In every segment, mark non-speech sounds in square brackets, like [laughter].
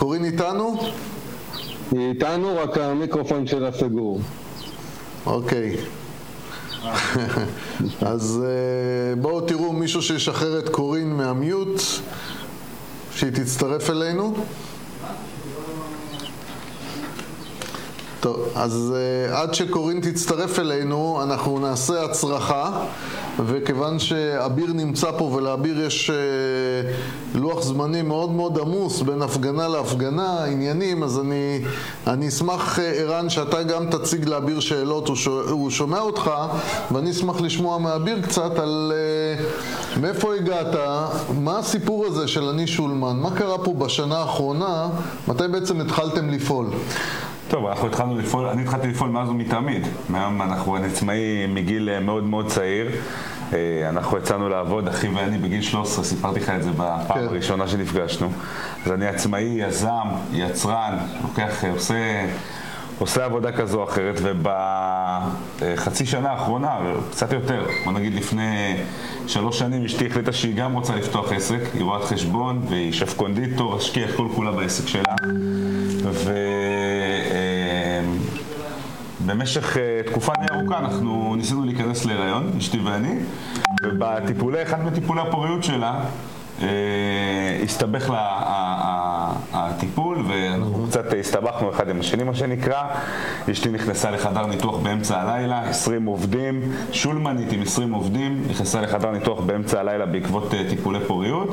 קורין איתנו? היא איתנו, רק המיקרופון שלה סגור. אוקיי. אז אה, בואו תראו מישהו שישחרר את קורין מהמיוט, שהיא תצטרף אלינו. טוב, אז uh, עד שקורין תצטרף אלינו, אנחנו נעשה הצרחה, וכיוון שאביר נמצא פה ולאביר יש uh, לוח זמנים מאוד מאוד עמוס בין הפגנה להפגנה, עניינים, אז אני, אני אשמח, uh, ערן, שאתה גם תציג לאביר שאלות, הוא, שו, הוא שומע אותך, ואני אשמח לשמוע מאביר קצת על uh, מאיפה הגעת, מה הסיפור הזה של אני שולמן, מה קרה פה בשנה האחרונה, מתי בעצם התחלתם לפעול? טוב, אנחנו התחלנו לפעול, אני התחלתי לפעול מאז ומתמיד. מהיום אנחנו עצמאי מגיל אה, מאוד מאוד צעיר. אה, אנחנו יצאנו לעבוד, אחי ואני בגיל 13, סיפרתי לך את זה בפעם כן. הראשונה שנפגשנו. אז אני עצמאי, יזם, יצרן, לוקח, אה, עושה... עושה עבודה כזו או אחרת, ובחצי שנה האחרונה, קצת יותר, בוא נגיד לפני שלוש שנים, אשתי החליטה שהיא גם רוצה לפתוח עסק, היא רואת חשבון, והיא שף קונדיטור, השקיעה את כל כולה בעסק שלה, ובמשך אה, תקופה די ארוכה אנחנו ניסינו להיכנס להיריון, אשתי ואני, ובטיפולי, אחד מטיפולי הפוריות שלה, אה, הסתבך לה הטיפול ואנחנו קצת הסתבכנו אחד עם השני מה שנקרא. אשתי נכנסה לחדר ניתוח באמצע הלילה, 20 עובדים, שולמנית עם 20 עובדים, נכנסה לחדר ניתוח באמצע הלילה בעקבות אה, טיפולי פוריות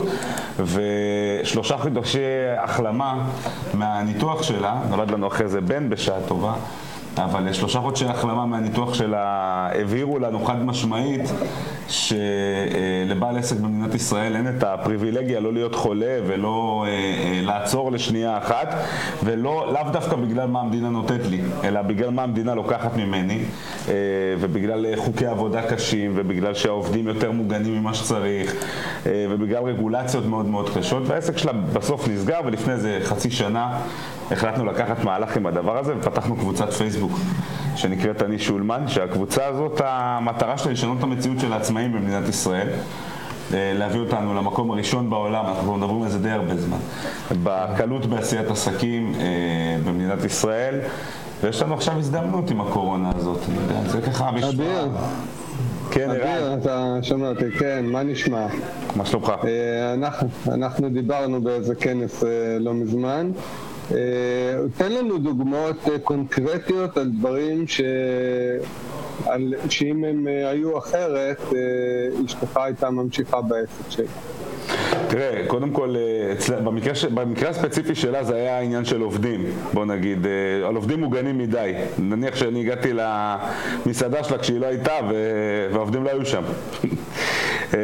ושלושה חודשי החלמה מהניתוח שלה, נולד לנו אחרי זה בן בשעה טובה אבל שלושה חודשי החלמה מהניתוח שלה הבהירו לנו חד משמעית שלבעל עסק במדינת ישראל אין את הפריבילגיה לא להיות חולה ולא אה, אה, לעצור לשנייה אחת ולא, לאו דווקא בגלל מה המדינה נותנת לי, אלא בגלל מה המדינה לוקחת ממני אה, ובגלל חוקי עבודה קשים ובגלל שהעובדים יותר מוגנים ממה שצריך ובגלל רגולציות מאוד מאוד קשות והעסק שלה בסוף נסגר ולפני איזה חצי שנה החלטנו לקחת מהלך עם הדבר הזה ופתחנו קבוצת פייסבוק שנקראת אני שולמן, שהקבוצה הזאת, המטרה שלה לשנות את המציאות של העצמאים במדינת ישראל. אה, להביא אותנו למקום הראשון בעולם, אנחנו מדברים על זה די הרבה זמן, בקלות בעשיית עסקים אה, במדינת ישראל, ויש לנו עכשיו הזדמנות עם הקורונה הזאת, אני יודע, זה ככה משפחה. כן, ערן. אתה שומע אותי, כן, מה נשמע? מה שלומך? אה, אנחנו דיברנו באיזה כנס לא מזמן. אה, תן לנו דוגמאות אה, קונקרטיות על דברים ש... על... שאם הם אה, היו אחרת, אשתך הייתה ממשיכה בעסק שלה. תראה, קודם כל, במקרה, ש... במקרה הספציפי שלה זה היה עניין של עובדים, בוא נגיד, על עובדים מוגנים מדי. נניח שאני הגעתי למסעדה שלה כשהיא לא הייתה והעובדים לא היו שם. אה,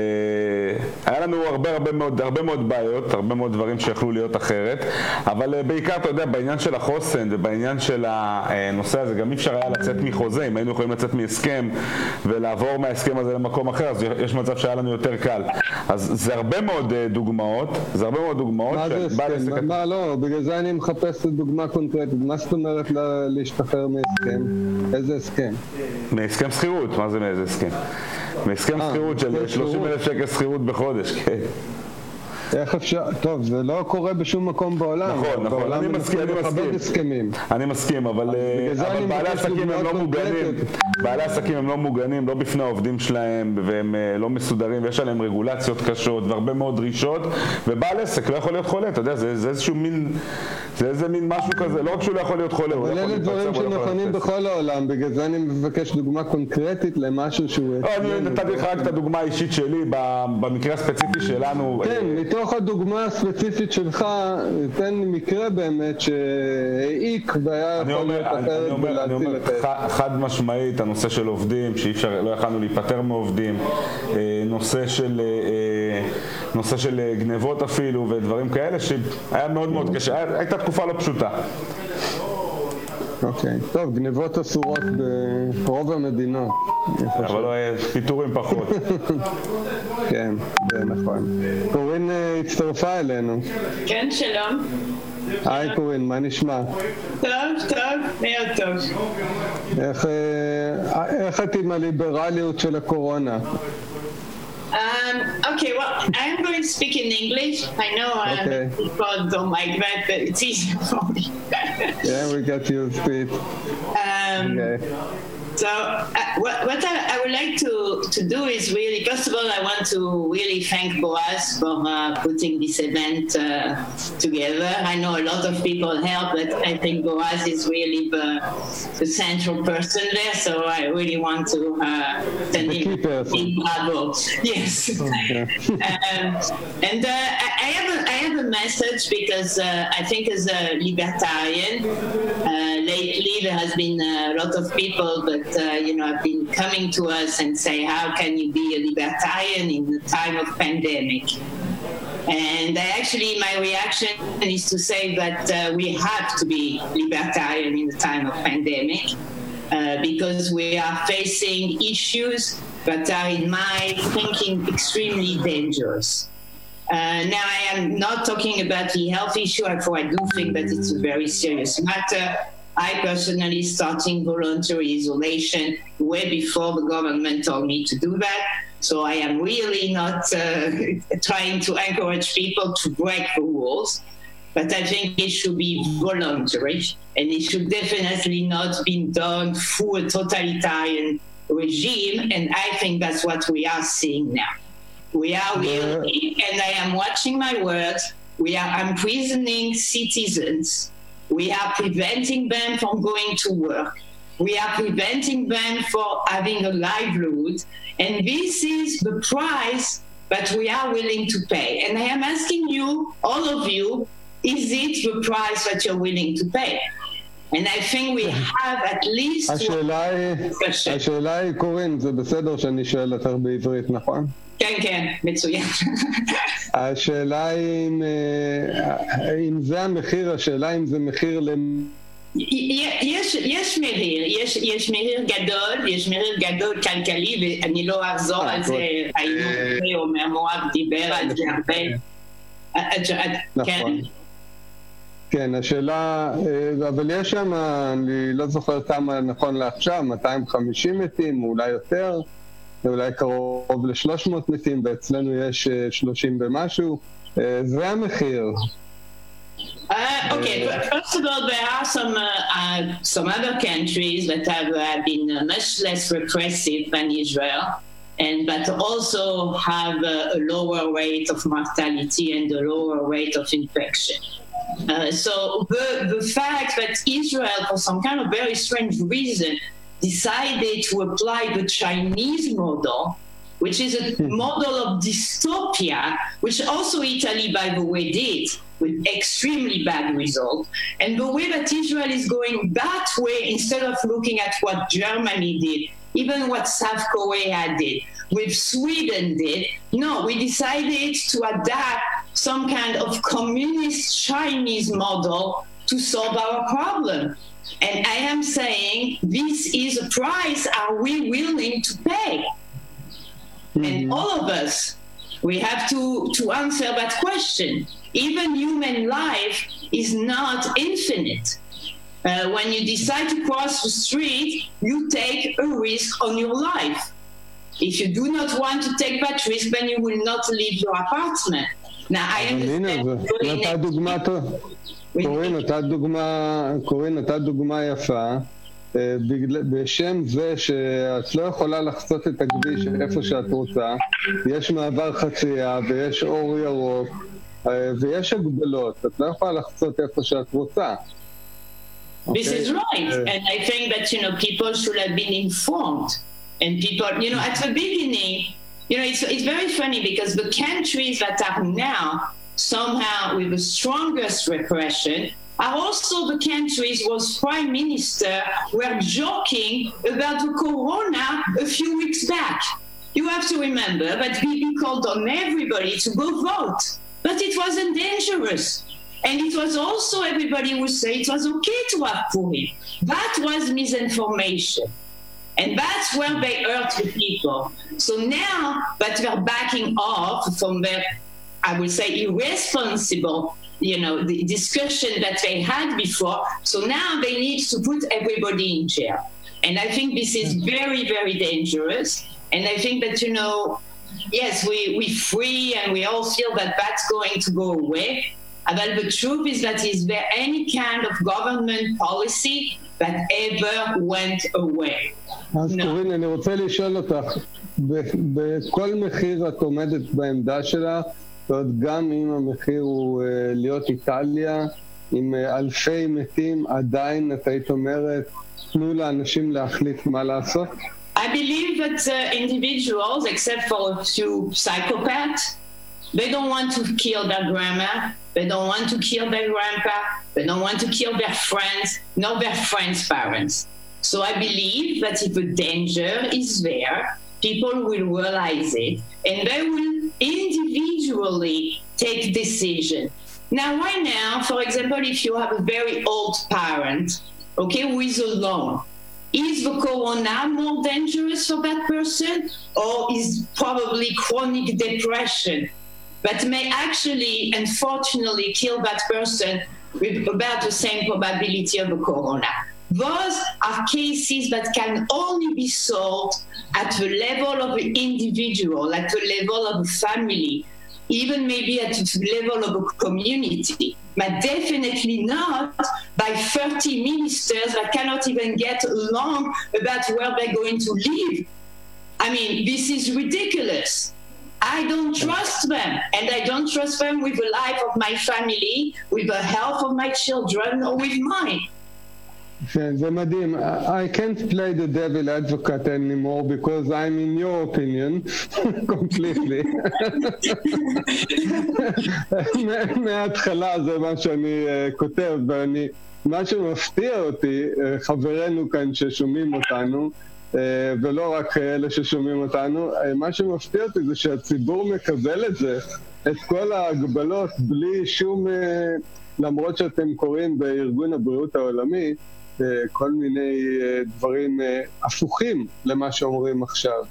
היה לנו הרבה הרבה מאוד, הרבה מאוד בעיות, הרבה מאוד דברים שיכלו להיות אחרת, אבל אה, בעיקר, אתה יודע, בעניין של החוסן ובעניין של הנושא הזה, גם אי אפשר היה לצאת מחוזה, אם היינו יכולים לצאת מהסכם ולעבור מההסכם הזה למקום אחר, אז יש מצב שהיה לנו יותר קל. אז זה הרבה מאוד אה, דוגמאות, זה הרבה מאוד דוגמאות. מה זה הסכם? מה, לא, בגלל זה אני מחפש דוגמה קונקרטית. מה זאת אומרת להשתחרר מהסכם? איזה הסכם? מהסכם שכירות, מה זה מאיזה הסכם? מהסכם אה, שכירות של 30 אלף שקל שכירות בחודש, כן. איך אפשר, טוב, זה לא קורה בשום מקום בעולם. נכון, נכון, אני מסכים, אני מסכים. הסכמים. אני מסכים, אבל, אה, אבל בעלי עסקים הם לא מוגנים, בעלי עסקים הם לא מוגנים, לא בפני העובדים שלהם, והם אה, לא מסודרים, ויש עליהם רגולציות קשות, והרבה מאוד דרישות, ובעל עסק לא יכול להיות חולה, אתה יודע, זה, זה איזשהו מין, זה איזה מין משהו כזה, לא רק שהוא לא יכול להיות חולה, הוא לא יכול להתבצע, אבל אלה דברים לא שנכונים בכל העולם, בגלל זה אני מבקש דוגמה קונקרטית למשהו שהוא... לא, אני נתתי לך רק את הדוגמה האישית שלי, במקרה הספציפי שלנו. כן, מתוך... מתוך הדוגמה הספציפית שלך, תן מקרה באמת שהעיק והיה יכול להיות אחרת ולהציל את ה... חד משמעית, הנושא של עובדים, שאי אפשר, לא יכלנו להיפטר מעובדים, אה, נושא של, אה, נושא של גנבות אפילו ודברים כאלה, שהיה מאוד מאוד קשה, הייתה תקופה לא פשוטה. אוקיי. טוב, גנבות אסורות ברוב המדינות. אבל לא, פיטורים פחות. [laughs] כן, זה נכון. קורין אה, הצטרפה אלינו. כן, שלום. היי קורין, מה נשמע? טוב, טוב, מאוד טוב. איך, אה, איך את עם הליברליות של הקורונה? Um, okay, well, I'm going to speak in English. I know uh, Okay. people don't like that, but it's easier for me. Yeah, we got you speed. um, Okay. So uh, what, what I, I would like to, to do is really, first of all, I want to really thank Boaz for uh, putting this event uh, together. I know a lot of people help, but I think Boaz is really the, the central person there. So I really want to uh, send him bravo. [laughs] Yes. [laughs] um, and uh, I, have a, I have a message because uh, I think as a libertarian, uh, lately there has been a lot of people that uh, you know have been coming to us and say, how can you be a libertarian in the time of pandemic? And actually, my reaction is to say that uh, we have to be libertarian in the time of pandemic uh, because we are facing issues that are, in my thinking, extremely dangerous. Uh, now, I am not talking about the health issue, for I do think that it's a very serious matter. I personally starting voluntary isolation way before the government told me to do that. So I am really not uh, [laughs] trying to encourage people to break the rules, but I think it should be voluntary and it should definitely not be done through a totalitarian regime. And I think that's what we are seeing now. We are really, and I am watching my words, we are imprisoning citizens. We are preventing them from going to work. We are preventing them from having a livelihood. And this is the price that we are willing to pay. And I am asking you, all of you, is it the price that you're willing to pay? And I think we have at least השאלה היא, discussion. השאלה היא, קורין, זה בסדר שאני שואל אותך בעברית, נכון? כן, כן, מצוין. השאלה היא אם, אה, אם זה המחיר, השאלה אם זה מחיר ל... יש, יש מחיר, יש, יש מחיר גדול, יש מחיר גדול כלכלי, ואני לא אחזור אה, על זה. היינו הרבה, עומר מואב דיבר על זה הרבה. את- את- כן? נכון. כן, השאלה, אה, אבל יש שם, אני לא זוכר כמה נכון לעכשיו, 250 מתים, אולי יותר, אולי קרוב ל-300 מתים, ואצלנו יש אה, 30 ומשהו. אה, זה המחיר. Uh, okay, but first of all, there are some uh, uh, some other countries that have uh, been uh, much less repressive than Israel, and but also have uh, a lower rate of mortality and a lower rate of infection. Uh, so the, the fact that Israel, for some kind of very strange reason, decided to apply the Chinese model, which is a hmm. model of dystopia, which also Italy, by the way, did with extremely bad result. And the way that Israel is going that way, instead of looking at what Germany did, even what South Korea did, with Sweden did, no, we decided to adapt some kind of communist Chinese model to solve our problem. And I am saying this is a price are we willing to pay? And all of us, we have to, to answer that question. Even human life is not infinite. Uh, when you decide to cross the street, you take a risk on your life. If you do not want to take that risk, then you will not leave your apartment. Now, I understand. נתת דוגמה we- קורין, נתת דוגמה, קורין, נתת דוגמה יפה. אה, בשם זה שאת לא יכולה לחצות את הכביש איפה שאת רוצה, יש מעבר חצייה ויש אור ירוק אה, ויש הגבלות, את לא יכולה לחצות איפה שאת רוצה. This אוקיי? is right. אה, And I think that, you know, people should have been informed. And people, you know, at the beginning, you know, it's, it's very funny because the countries that are now somehow with the strongest repression are also the countries whose prime minister were joking about the corona a few weeks back. You have to remember that Bibi called on everybody to go vote, but it wasn't dangerous. And it was also everybody who said it was okay to have Purim. That was misinformation. And that's where they hurt the people. So now that they're backing off from their, I would say, irresponsible, you know, the discussion that they had before, so now they need to put everybody in jail. And I think this is hmm. very, very dangerous. And I think that, you know, yes, we, we free and we all feel that that's going to go away. But the truth is that is there any kind of government policy that ever went away? אז קורין, אני רוצה לשאול אותך, בכל מחיר את עומדת בעמדה שלך, זאת אומרת, גם אם המחיר הוא להיות איטליה, עם אלפי מתים, עדיין את היית אומרת, תנו לאנשים להחליט מה לעשות? I believe that uh, individuals, except for a few psychopaths, they don't want to kill their grandma, they don't want to kill their grandpa, they don't want to kill their friends, nor their friends' parents. So I believe that if the danger is there, people will realize it and they will individually take decision. Now, right now, for example, if you have a very old parent, okay, who is alone, is the corona more dangerous for that person or is probably chronic depression that may actually unfortunately kill that person with about the same probability of the corona those are cases that can only be solved at the level of the individual at the level of the family even maybe at the level of a community, but definitely not by 30 ministers that cannot even get along about where they're going to live. I mean, this is ridiculous. I don't trust them, and I don't trust them with the life of my family, with the health of my children, or with mine. כן, זה מדהים. I can't play the devil advocate anymore because I'm in your opinion completely. מההתחלה זה מה שאני uh, כותב, ואני, מה שמפתיע אותי, uh, חברינו כאן ששומעים אותנו, uh, ולא רק אלה ששומעים אותנו, uh, מה שמפתיע אותי זה שהציבור מקבל את זה, את כל ההגבלות, בלי שום... Uh, למרות שאתם קוראים בארגון הבריאות העולמי, כל מיני דברים הפוכים למה שאומרים עכשיו,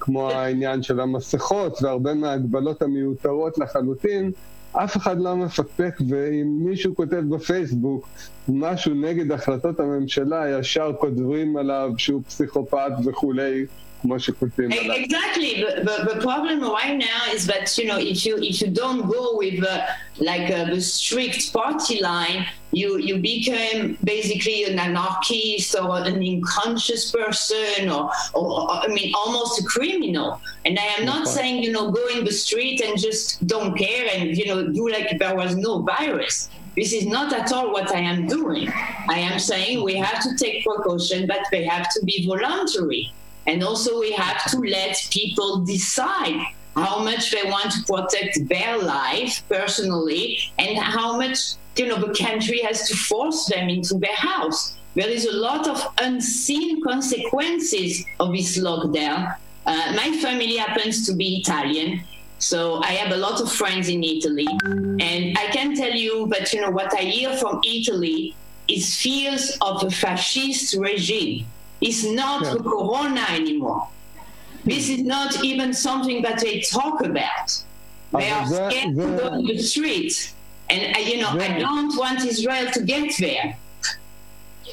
כמו העניין של המסכות והרבה מההגבלות המיותרות לחלוטין, אף אחד לא מפקפק, ואם מישהו כותב בפייסבוק משהו נגד החלטות הממשלה, ישר כותבים עליו שהוא פסיכופת וכולי. Exactly. The, the, the, problem right now is that you know if you if you don't go with uh, like uh, the strict party line, you you become basically an anarchist or an unconscious person or, or, or I mean almost a criminal. And I am not saying you know go in the street and just don't care and you know do like there was no virus. This is not at all what I am doing. I am saying we have to take precaution, but they have to be voluntary. And also, we have to let people decide how much they want to protect their life personally and how much you know the country has to force them into their house. There is a lot of unseen consequences of this lockdown. Uh, my family happens to be Italian, so I have a lot of friends in Italy, and I can tell you that you know what I hear from Italy is fears of a fascist regime is not yeah. the corona anymore. This is not even something that they talk about. They are scared to go to the streets. And, uh, you know, I don't want Israel to get there.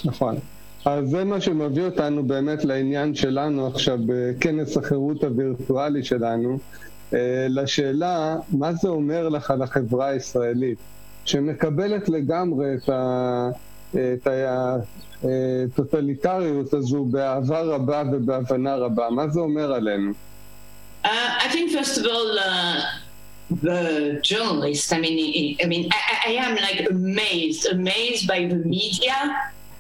נכון. אז זה מה שמביא אותנו באמת לעניין שלנו עכשיו בכנס החירות הווירטואלי שלנו, לשאלה מה זה אומר לך לחברה הישראלית, שמקבלת לגמרי את, ה, את הטוטליטריות הזו באהבה רבה ובהבנה רבה. מה זה אומר עלינו? Uh, I think first of all, uh, the journalist. I mean, I mean, I, I, am like amazed, amazed by the media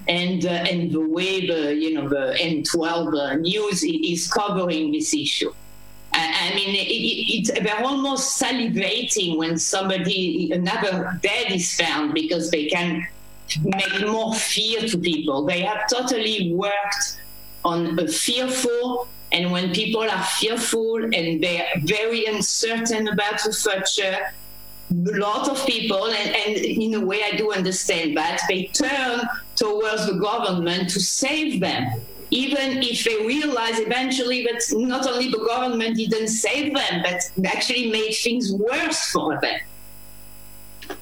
and uh, and the way the you know the N12 uh, news is covering this issue. I, mean, it, it, they're almost salivating when somebody another dead is found because they can make more fear to people. They have totally worked on a fearful, and when people are fearful and they are very uncertain about the future, a lot of people, and, and in a way I do understand that, they turn towards the government to save them. Even if they realize eventually that not only the government didn't save them, but actually made things worse for them.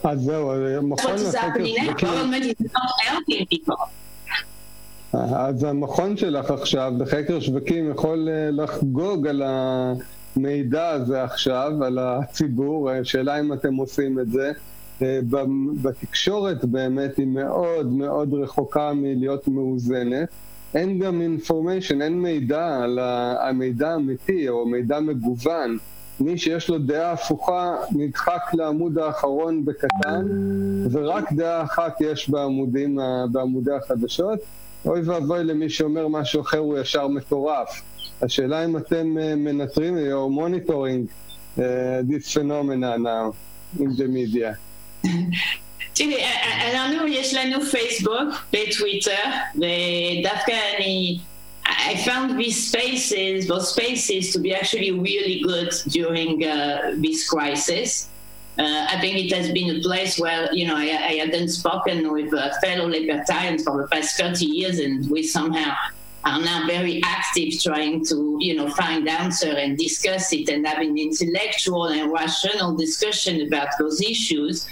אז זהו, המכון שווקים... אז המכון שלך עכשיו לחקר שווקים יכול לחגוג על, המידע הזה עכשיו על הציבור, השאלה אם אתם עושים את זה. בתקשורת באמת היא מאוד מאוד רחוקה מלהיות מאוזנת. אין גם information, אין מידע על המידע האמיתי או מידע מגוון. מי שיש לו דעה הפוכה נדחק לעמוד האחרון בקטן, ורק דעה אחת יש בעמודים, בעמודי החדשות. אוי ואבוי למי שאומר משהו אחר הוא ישר מטורף. השאלה אם אתם אה, מנטרים או monitoring uh, this phenomena now in the media. [laughs] תראי, אנחנו יש לנו פייסבוק וטוויטר, ודווקא אני... I found these spaces, those spaces, to be actually really good during uh, this crisis. Uh, I think it has been a place where, you know, I, I hadn't spoken with uh, fellow libertarians for the past 30 years, and we somehow are now very active trying to, you know, find answer and discuss it and have an intellectual and rational discussion about those issues.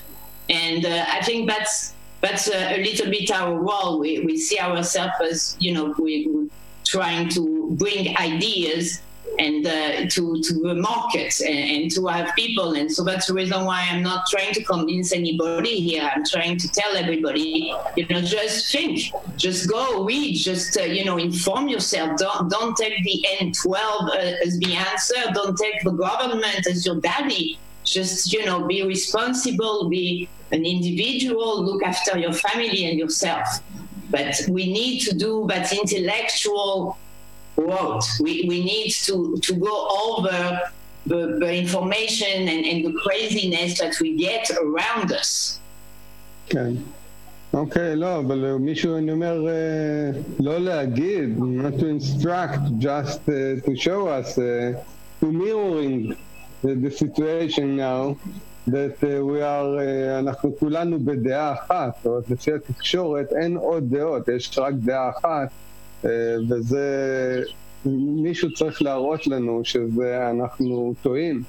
And uh, I think that's that's a, a, little bit our role. We, we see ourselves as, you know, we, trying to bring ideas and uh, to to the market and, and, to have people. And so that's the reason why i'm not trying to convince anybody here. I'm trying to tell everybody you know just think just go read just uh, you know inform yourself. Don't don't take the n12 uh, as the answer. Don't take the government as your daddy. Just you know be responsible be an individual look after your family and yourself but we need to do that intellectual road. We, we need to, to go over the, the information and, and the craziness that we get around us. כן. אוקיי, לא, אבל מישהו, אני אומר, לא להגיד, not to instruct, just uh, to show us, uh, to mirroring the, the situation now, That uh, we are, uh, אנחנו כולנו בדעה אחת, זאת אומרת, לפי התקשורת אין עוד דעות, יש רק דעה אחת. אה, וזה, מישהו צריך להראות לנו שזה, אנחנו טועים.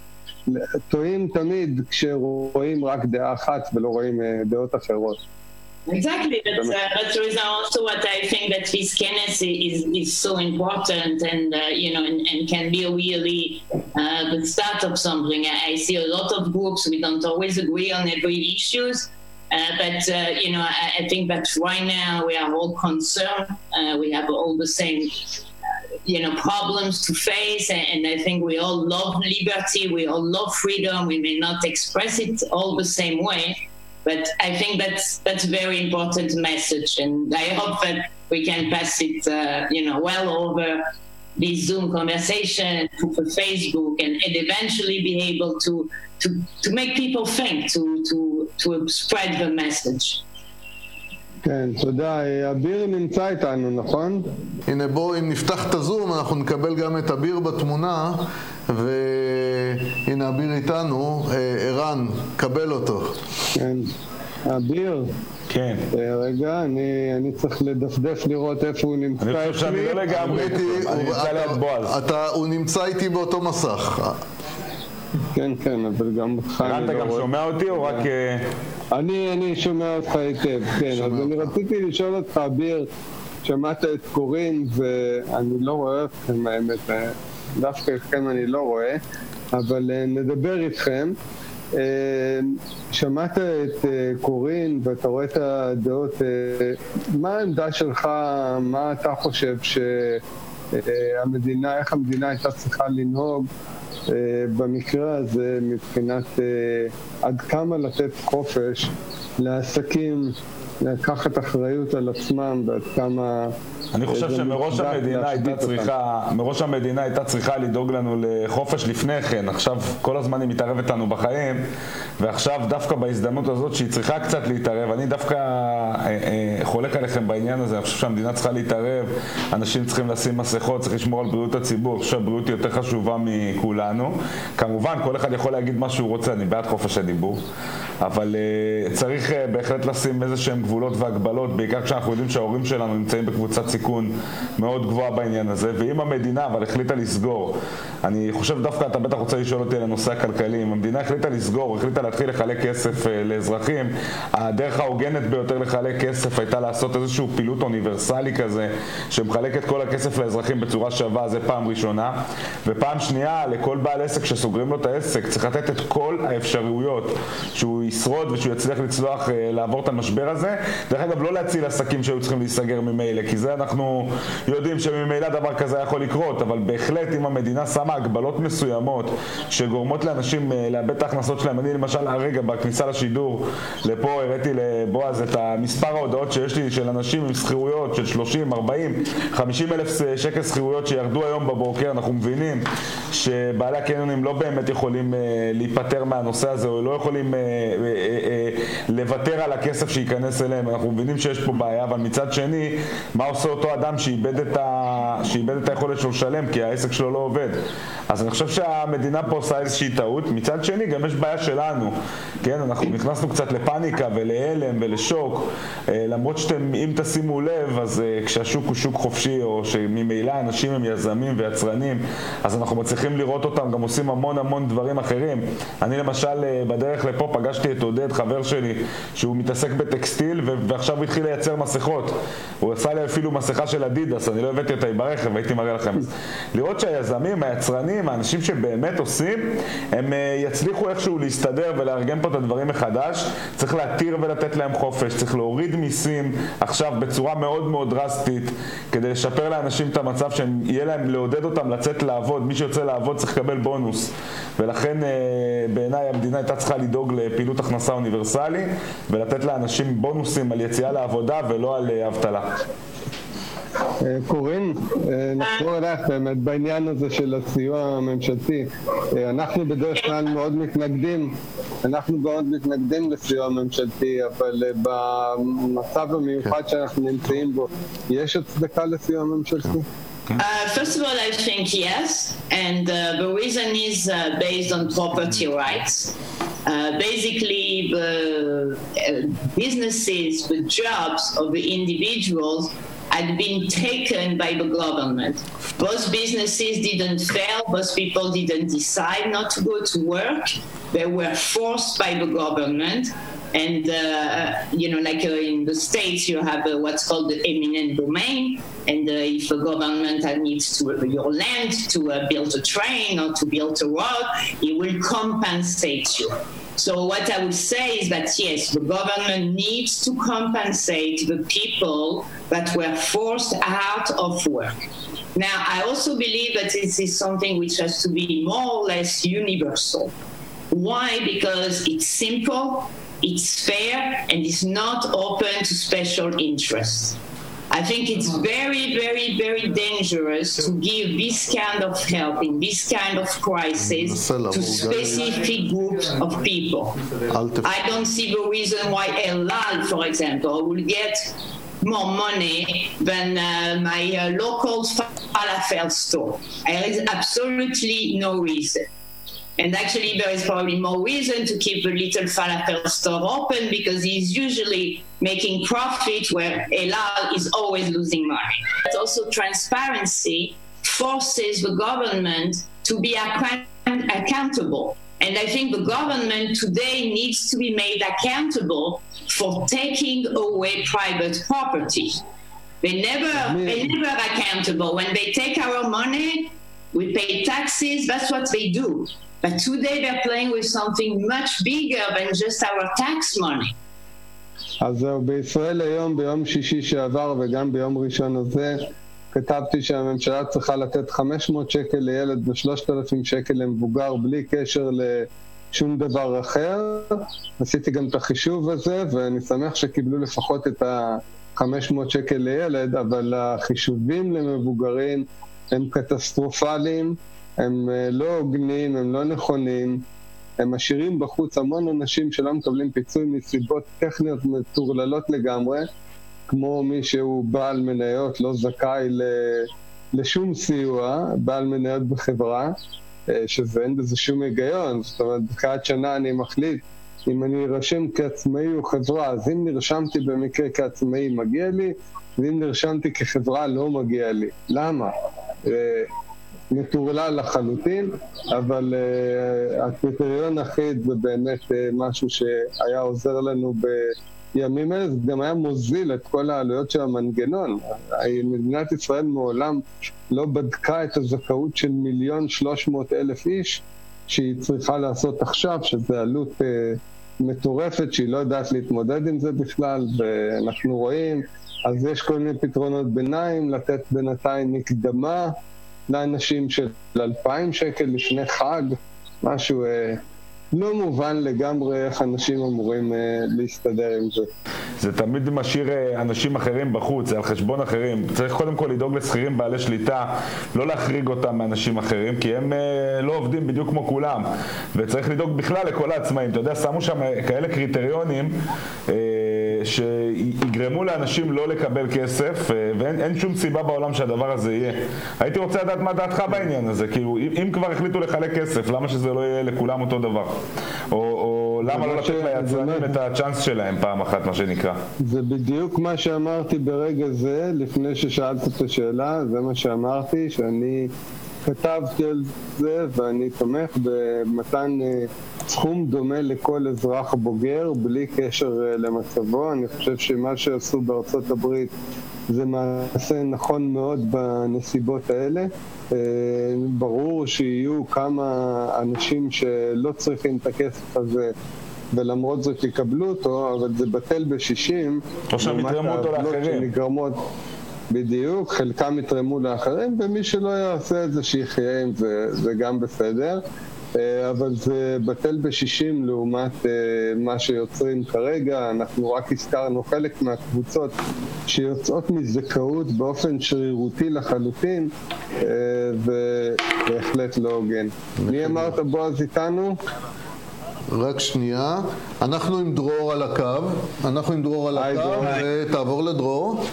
טועים תמיד כשרואים רק דעה אחת ולא רואים דעות אחרות. Exactly, that's, uh, that's the reason also what I think that this Kenneth is, is so important and, uh, you know, and, and, can be really uh, the start of something. I, I see a lot of groups, we don't always agree on every issues, Uh, but uh, you know, I, I, think that right now we are all concerned. Uh, we have all the same, uh, you know, problems to face, and, I think we all love liberty. We all love freedom. We may not express it all the same way, but I think that's that's a very important message, and I hope that we can pass it, uh, you know, well over this Zoom conversation for Facebook, and, and eventually be able to to, to make people think, to, to, to spread the message. כן, תודה. אביר נמצא איתנו, נכון? הנה בואו, אם נפתח את הזום, אנחנו נקבל גם את אביר בתמונה, והנה אביר איתנו. אה, ערן, קבל אותו. כן. אביר. כן. אה, רגע, אני, אני צריך לדפדף לראות איפה הוא נמצא אצלי. אני חושב שאני לא לגמרי, אני נמצא ליד בועז. הוא נמצא איתי באותו מסך. כן, כן, אבל גם אותך אני לא רואה. אתה גם שומע אותי או רק... אה, אני, אני שומע אותך היטב, כן. אז אני רציתי לשאול אותך, אביר, שמעת את קורין ואני לא רואה אתכם, האמת, אה, דווקא אתכם אני לא רואה, אבל אה, נדבר איתכם. שמעת את קורין ואתה רואה את הדעות, מה העמדה שלך, מה אתה חושב שהמדינה, איך המדינה הייתה צריכה לנהוג במקרה הזה מבחינת אה, עד כמה לתת חופש לעסקים לקחת אחריות על עצמם ועד כמה... אני חושב שמראש המדינה הייתה צריכה, מראש המדינה הייתה צריכה לדאוג לנו לחופש לפני כן. עכשיו כל הזמן היא מתערבת לנו בחיים, ועכשיו דווקא בהזדמנות הזאת שהיא צריכה קצת להתערב, אני דווקא אה, אה, חולק עליכם בעניין הזה, אני חושב שהמדינה צריכה להתערב, אנשים צריכים לשים מסכות, צריך לשמור על בריאות הציבור, אני חושב שהבריאות היא יותר חשובה מכולנו. כמובן, כל אחד יכול להגיד מה שהוא רוצה, אני בעד חופש הדיבור, אבל אה, צריך בהחלט לשים איזה שהם גבולות והגבלות, בעיקר כשאנחנו יודעים שההורים שלנו נמצאים בקבוצת סיכון מאוד גבוהה בעניין הזה, ואם המדינה אבל החליטה לסגור, אני חושב דווקא אתה בטח רוצה לשאול אותי על הנושא הכלכלי, אם המדינה החליטה לסגור, החליטה להתחיל לחלק כסף אה, לאזרחים, הדרך ההוגנת ביותר לחלק כסף הייתה לעשות איזשהו פעילות אוניברסלי כזה, שמחלק את כל הכסף לאזרחים בצורה שווה, זה פעם ראשונה, ופעם שנייה, לכל בעל עסק שסוגרים לו את העסק, צריך לתת את כל האפשרויות שהוא ישרוד ושהוא יצליח לצלוח, אה, לעבור את המשבר הזה. דרך אגב, לא להציל עסקים שהיו צריכים להיסגר ממילא, כי זה אנחנו יודעים שממילא דבר כזה יכול לקרות, אבל בהחלט אם המדינה שמה הגבלות מסוימות שגורמות לאנשים אה, לאבד את ההכנסות שלהם, אני למשל הרגע בכניסה לשידור, לפה הראיתי לבועז את המספר ההודעות שיש לי של אנשים עם שכירויות של 30, 40, 50 אלף שקל שכירויות שירדו היום בבוקר, אנחנו מבינים שבעלי הקניונים לא באמת יכולים אה, להיפטר מהנושא הזה או לא יכולים לוותר על הכסף שייכנס אליהם, אנחנו מבינים שיש פה בעיה, אבל מצד שני, מה עושה אותו אדם שאיבד את, ה... שאיבד את היכולת שלו לשלם כי העסק שלו לא עובד? אז אני חושב שהמדינה פה עושה איזושהי טעות. מצד שני, גם יש בעיה שלנו, כן? אנחנו נכנסנו קצת לפאניקה ולהלם ולשוק, אה, למרות שאתם, אם תשימו לב, אז אה, כשהשוק הוא שוק חופשי, או שממילא אנשים הם יזמים ויצרנים, אז אנחנו מצליחים לראות אותם גם עושים המון המון דברים אחרים. אני למשל, אה, בדרך לפה פגשתי את עודד, חבר שלי, שהוא מתעסק בטקסטיל, ועכשיו הוא התחיל לייצר מסכות. הוא עשה לי אפילו מסכה של אדידס, אני לא הבאתי אותה ברכב, הייתי מראה לכם. לראות שהיזמים, היצרנים, האנשים שבאמת עושים, הם אה, יצליחו איכשהו להסתדר ולארגן פה את הדברים מחדש. צריך להתיר ולתת להם חופש, צריך להוריד מיסים עכשיו בצורה מאוד מאוד דרסטית, כדי לשפר לאנשים את המצב, שיהיה להם, לעודד אותם לצאת לעבוד. מי שיוצא לעבוד צריך לקבל בונוס. ולכן אה, בעיניי המדינה הייתה צריכה לדאוג לפעילות הכנסה אוניברסלי, ולתת לאנשים בונוסים על יציאה לעבודה ולא על אה, אבטלה. אה, קורין, אה, נחזור אלייך באמת בעניין הזה של הסיוע הממשלתי. אה, אנחנו בדרך כלל מאוד מתנגדים, אנחנו מאוד מתנגדים לסיוע ממשלתי, אבל במצב המיוחד שאנחנו נמצאים בו, יש הצדקה לסיוע ממשלתי? Uh, first of all, I think yes, and uh, the reason is uh, based on property rights. Uh, basically, the businesses, the jobs of the individuals had been taken by the government. Most businesses didn't fail, most people didn't decide not to go to work. They were forced by the government. And, uh, you know, like uh, in the States, you have uh, what's called the eminent domain. And uh, if the government needs to uh, your land to uh, build a train or to build a road, it will compensate you. So what I would say is that yes, the government needs to compensate the people that were forced out of work. Now, I also believe that this is something which has to be more or less universal. Why? Because it's simple, it's fair, and it's not open to special interests. I think it's very, very, very dangerous to give this kind of help in this kind of crisis to specific groups of people. I don't see the reason why Elal, for example, will get more money than uh, my uh, local falafel store. There is absolutely no reason. And actually, there is probably more reason to keep the little falafel store open because he's usually making profit where Elal is always losing money. But also, transparency forces the government to be account- accountable. And I think the government today needs to be made accountable for taking away private property. They never, they never accountable. When they take our money, we pay taxes. That's what they do. But today they're playing with something much bigger than just our tax money. אז זהו, בישראל היום, ביום שישי שעבר וגם ביום ראשון הזה, כתבתי שהממשלה צריכה לתת 500 שקל לילד ו-3,000 שקל למבוגר בלי קשר לשום דבר אחר. עשיתי גם את החישוב הזה, ואני שמח שקיבלו לפחות את ה-500 שקל לילד, אבל החישובים למבוגרים הם קטסטרופליים. הם לא הוגנים, הם לא נכונים, הם משאירים בחוץ המון אנשים שלא מקבלים פיצוי מסיבות טכניות מטורללות לגמרי, כמו מי שהוא בעל מניות, לא זכאי לשום סיוע, בעל מניות בחברה, שזה אין בזה שום היגיון, זאת אומרת, בתחילת שנה אני מחליט אם אני ארשם כעצמאי או חברה, אז אם נרשמתי במקרה כעצמאי מגיע לי, ואם נרשמתי כחברה לא מגיע לי. למה? מטורלל לחלוטין, אבל uh, הקריטריון אחיד זה באמת uh, משהו שהיה עוזר לנו בימים אלה, זה גם היה מוזיל את כל העלויות של המנגנון. מדינת ישראל מעולם לא בדקה את הזכאות של מיליון שלוש מאות אלף איש שהיא צריכה לעשות עכשיו, שזו עלות uh, מטורפת שהיא לא יודעת להתמודד עם זה בכלל, ואנחנו רואים, אז יש כל מיני פתרונות ביניים, לתת בינתיים מקדמה. לאנשים של 2,000 שקל לפני חג, משהו אה, לא מובן לגמרי איך אנשים אמורים אה, להסתדר עם זה. זה תמיד משאיר אה, אנשים אחרים בחוץ, זה על חשבון אחרים. צריך קודם כל לדאוג לשכירים בעלי שליטה, לא להחריג אותם מאנשים אחרים, כי הם אה, לא עובדים בדיוק כמו כולם. וצריך לדאוג בכלל לכל העצמאים. אתה יודע, שמו שם אה, כאלה קריטריונים. אה, שיגרמו לאנשים לא לקבל כסף, אה, ואין שום סיבה בעולם שהדבר הזה יהיה. הייתי רוצה לדעת מה דעתך בעניין הזה, כאילו, אם, כבר החליטו לחלק כסף, למה שזה לא יהיה לכולם אותו דבר? או, או למה לא לתת ליצרנים את הצ'אנס שלהם פעם אחת, מה שנקרא? זה בדיוק מה שאמרתי ברגע זה, לפני ששאלת את השאלה, זה מה שאמרתי, שאני... כתבתי על זה ואני תומך במתן אה, סכום דומה לכל אזרח בוגר בלי קשר אה, למצבו. אני חושב שמה שעשו בארצות הברית זה מעשה נכון מאוד בנסיבות האלה. אה, ברור שיהיו כמה אנשים שלא צריכים את הכסף הזה ולמרות זאת יקבלו אותו, אבל זה בטל בשישים. או שהם יתרמו אותו לאחרים. בדיוק, חלקם יתרמו לאחרים, ומי שלא יעשה את זה שיחיה עם זה, זה גם בסדר. אה, אבל זה בטל בשישים לעומת אה, מה שיוצרים כרגע. אנחנו רק הזכרנו חלק מהקבוצות שיוצאות מזכאות באופן שרירותי לחלוטין, אה, ובהחלט לא הוגן. מי אמרת בועז איתנו? רק שנייה, אנחנו עם דרור על הקו, אנחנו עם דרור על הקו, ותעבור לדרור.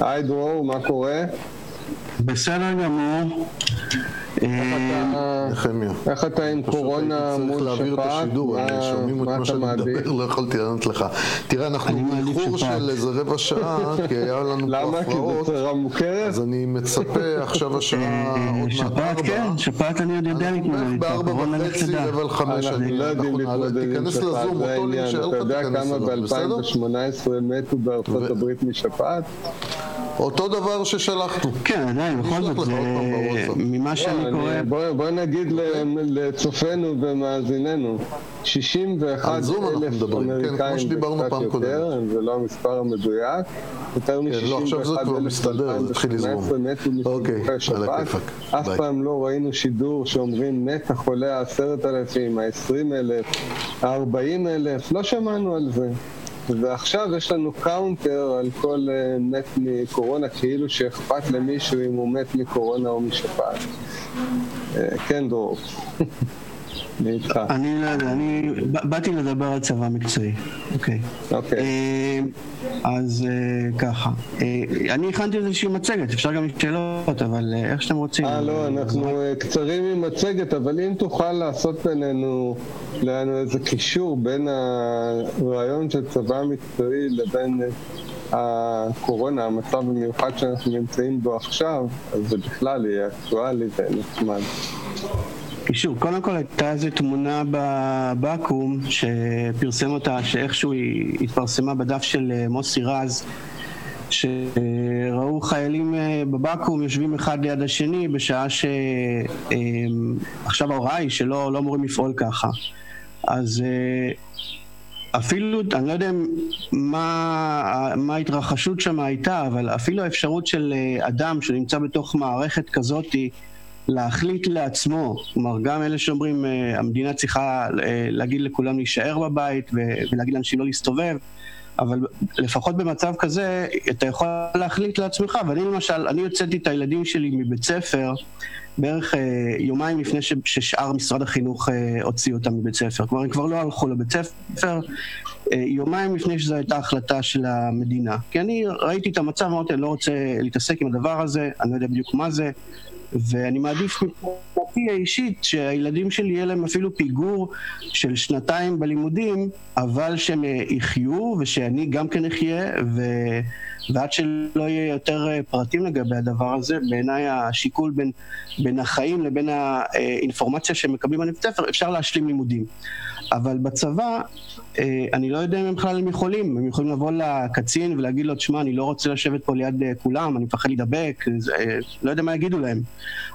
היי דרור, מה קורה? בסדר גמור. איך אתה עם קורונה מול שפעת? שומעים את מה שאני מדבר, לא יכולתי לענות לך. תראה, אנחנו באיחור של איזה רבע שעה, [laughs] כי היה לנו פה הפרעות. למה? כי זו צרה מוכרת? אז אני מצפה עכשיו השעה עוד מעט שפעת כן, שפעת אני עוד יודע להתמודד איתה. בארבע וחצי, רבע לחמש, אני לא יודעים להתמודד עם שפעת, זה העניין. אתה יודע כמה ב-2018 מתו בארצות הברית משפעת? אותו דבר ששלחנו. כן, עדיין, בכל זאת, ממה שאני לא, קורא... בוא נגיד לצופינו ומאזיננו, 61 אלף כן, אמריקאים וקצת יותר, זה לא המספר המדויק, יותר מ-61 כן, אלף מתו מסיבוכי שפעת, אף פעם לא ראינו שידור שאומרים מת החולה העשרת אלפים, העשרים אלף, הארבעים אלף, לא שמענו על זה. ועכשיו יש לנו counter על כל uh, מת מקורונה, כאילו שאכפת למישהו אם הוא מת מקורונה או משפעת. Uh, כן, דרור. [laughs] אני לא יודע, אני באתי לדבר על צבא מקצועי, אוקיי. אוקיי. אה, אז ככה, אני הכנתי איזושהי מצגת, אפשר גם שאלות, אבל איך שאתם רוצים. אה, לא, אנחנו קצרים עם מצגת, אבל אם תוכל לעשות בינינו, לנו איזה קישור בין הרעיון של צבא מקצועי לבין הקורונה, המצב המיוחד שאנחנו נמצאים בו עכשיו, אז זה בכלל יהיה אקטואלי ונחמד. קודם כל הייתה איזו תמונה בבקו"ם שפרסם אותה, שאיכשהו היא התפרסמה בדף של אה, מוסי רז, שראו חיילים אה, בבקו"ם יושבים אחד ליד השני בשעה שעכשיו אה, ההוראה היא שלא לא אמורים לפעול ככה. אז אפילו, אני לא יודע מה, מה ההתרחשות שם הייתה, אבל אפילו האפשרות של אדם שנמצא בתוך מערכת כזאתי להחליט לעצמו, כלומר גם אלה שאומרים אה, המדינה צריכה אה, להגיד לכולם להישאר בבית ולהגיד לאנשים לא להסתובב, אבל לפחות במצב כזה אתה יכול להחליט לעצמך, ואני למשל, אני הוצאתי את הילדים שלי מבית ספר בערך אה, יומיים לפני ש, ששאר משרד החינוך הוציא אותם מבית ספר, כלומר הם כבר לא הלכו לבית ספר, יומיים לפני שזו הייתה החלטה של המדינה, כי אני ראיתי את המצב, אמרתי אני לא רוצה להתעסק עם הדבר הזה, אני לא יודע בדיוק מה זה, ואני מעדיף דעתי האישית שהילדים שלי יהיה להם אפילו פיגור של שנתיים בלימודים, אבל שהם יחיו ושאני גם כן אחיה, ו... ועד שלא יהיה יותר אה, פרטים לגבי הדבר הזה, בעיניי השיקול בין, בין החיים לבין האינפורמציה שהם מקבלים בבית ספר, אפשר להשלים לימודים. אבל בצבא, אה, אני לא יודע אם הם בכלל יכולים, הם יכולים לבוא לקצין ולהגיד לו, תשמע, אני לא רוצה לשבת פה ליד אה, כולם, אני מפחד להידבק, לא יודע מה יגידו להם.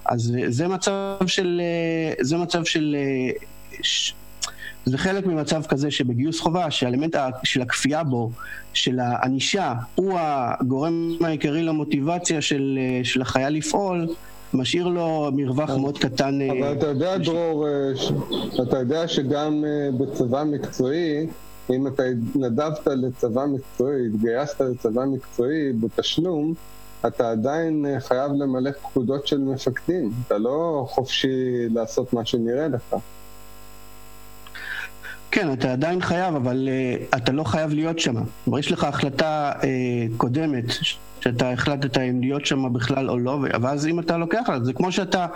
אז זה מצב של, זה מצב של זה חלק ממצב כזה שבגיוס חובה, שהאלמנט של הכפייה בו, של הענישה, הוא הגורם העיקרי למוטיבציה של, של החייל לפעול, משאיר לו מרווח מאוד קטן. אבל אה, אתה יודע, דרור, אה, אתה יודע שגם אה, בצבא מקצועי, אם אתה נדבת לצבא מקצועי, התגייסת לצבא מקצועי בתשלום, אתה עדיין חייב למלא פקודות של מפקדים. אתה לא חופשי לעשות מה שנראה לך. כן, אתה עדיין חייב, אבל uh, אתה לא חייב להיות שם. כלומר, יש לך החלטה uh, קודמת, שאתה החלטת אם להיות שם בכלל או לא, ואז אם אתה לוקח על זה, כמו שאתה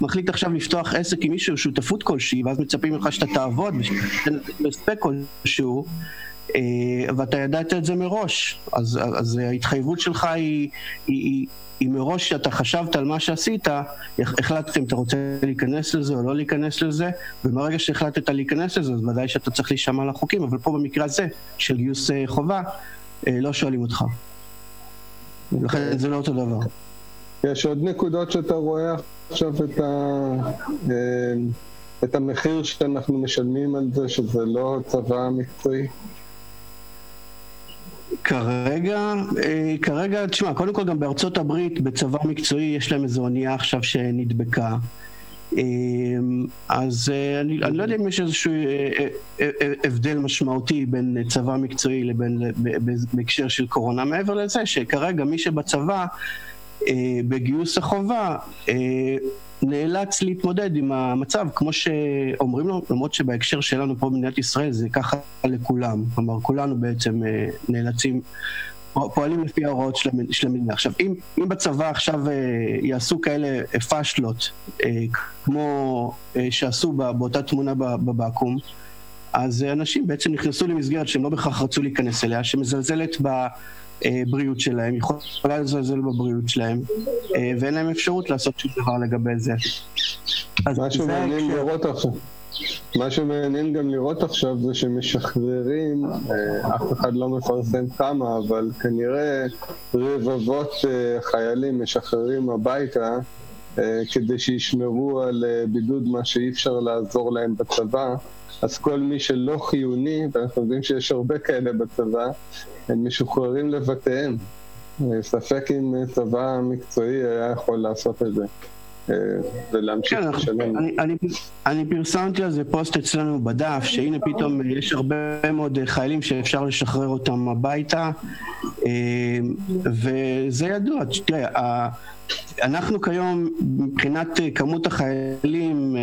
מחליט עכשיו לפתוח עסק עם מישהו, שותפות כלשהי, ואז מצפים ממך שאתה תעבוד, ושתיתן הספק כלשהו. אה, ואתה ידעת את זה מראש, אז, אז ההתחייבות שלך היא, היא, היא, היא מראש שאתה חשבת על מה שעשית, החלטת אם אתה רוצה להיכנס לזה או לא להיכנס לזה, ומרגע שהחלטת להיכנס לזה, אז ודאי שאתה צריך להישמע לחוקים, אבל פה במקרה הזה, של גיוס אה, חובה, אה, לא שואלים אותך. לכן זה לא אותו דבר. יש עוד נקודות שאתה רואה עכשיו את, ה... את המחיר שאנחנו משלמים על זה, שזה לא צבא מקצועי? כרגע, אה, כרגע, תשמע, קודם כל גם בארצות הברית, בצבא מקצועי, יש להם איזו אונייה עכשיו שנדבקה. אה, אז אה, אני, אני לא יודע אם יש איזשהו הבדל משמעותי בין צבא מקצועי לבין בהקשר של קורונה. מעבר לזה שכרגע מי שבצבא, בגיוס החובה, נאלץ להתמודד עם המצב, כמו שאומרים לו, למרות שבהקשר שלנו פה במדינת ישראל זה ככה לכולם. כלומר, כולנו בעצם אה, נאלצים, פועלים לפי ההוראות של המדינה. עכשיו, אם, אם בצבא עכשיו אה, יעשו כאלה פאשלות, אה, כמו שעשו באותה תמונה בבקו"ם, אז אנשים בעצם נכנסו למסגרת שהם לא בהכרח רצו להיכנס אליה, שמזלזלת ב... הבריאות שלהם, יכולה לזלזל בבריאות שלהם, אה, ואין להם אפשרות לעשות שום דבר לגבי זה. מה שמעניין לראות עכשיו, מה שמעניין גם לראות עכשיו זה שמשחררים, אה, אף אחד לא מפרסם כמה, אבל כנראה רבבות אה, חיילים משחררים הביתה כדי שישמרו על בידוד, מה שאי אפשר לעזור להם בצבא. אז כל מי שלא חיוני, ואנחנו יודעים שיש הרבה כאלה בצבא, הם משוחררים לבתיהם. ספק אם צבא מקצועי היה יכול לעשות את זה. אה, ולהמשיך כן, לשלם. אני, אני, אני פרסמתי על זה פוסט אצלנו בדף, שהנה פתאום יש הרבה מאוד חיילים שאפשר לשחרר אותם הביתה, אה, וזה ידוע. תראה, אנחנו כיום, מבחינת כמות החיילים, אה,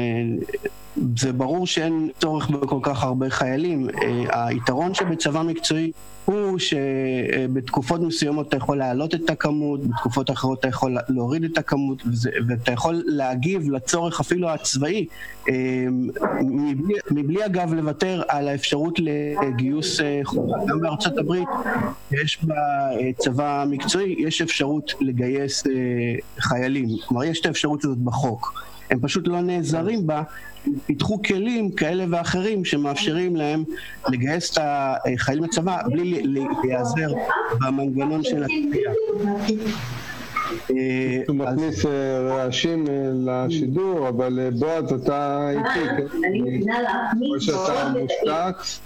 זה ברור שאין צורך בכל כך הרבה חיילים. היתרון שבצבא מקצועי הוא שבתקופות מסוימות אתה יכול להעלות את הכמות, בתקופות אחרות אתה יכול להוריד את הכמות, וזה, ואתה יכול להגיב לצורך אפילו הצבאי, אמ, מבלי, מבלי אגב לוותר על האפשרות לגיוס אה, חובה. גם בארצות הברית יש בצבא מקצועי, יש אפשרות לגייס אה, חיילים, כלומר יש את האפשרות הזאת בחוק. הם פשוט לא נעזרים בה, פיתחו כלים כאלה ואחרים שמאפשרים להם לגייס את החיילים לצבא בלי להיעזר במנגנון של. אה, הוא מכניס אה, רעשים אה, לשידור, אבל בועז, אתה איתי, כן? או שאתה מושתק.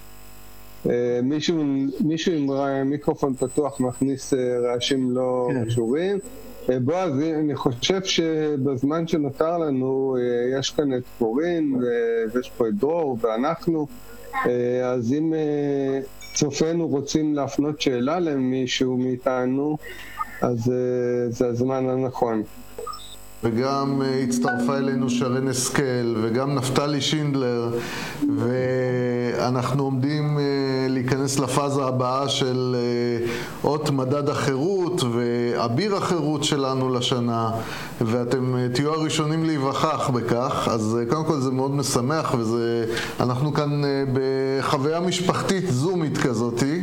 מישהו עם מיקרופון פתוח מכניס רעשים לא כן. קשורים. אה, בועז, אני חושב שבזמן שנותר לנו, אה, יש כאן את קורין, ויש פה את דרור, ואנחנו, אה, אז אם צופינו רוצים להפנות שאלה למישהו מאיתנו, אז זה הזמן הנכון. וגם אה, הצטרפה אלינו שרן השכל, וגם נפתלי שינדלר, ואנחנו עומדים אה, להיכנס לפאזה הבאה של אה, אות מדד החירות ואביר החירות שלנו לשנה, ואתם תהיו הראשונים להיווכח בכך, אז קודם כל זה מאוד משמח, ואנחנו כאן בחוויה משפחתית זומית כזאתי,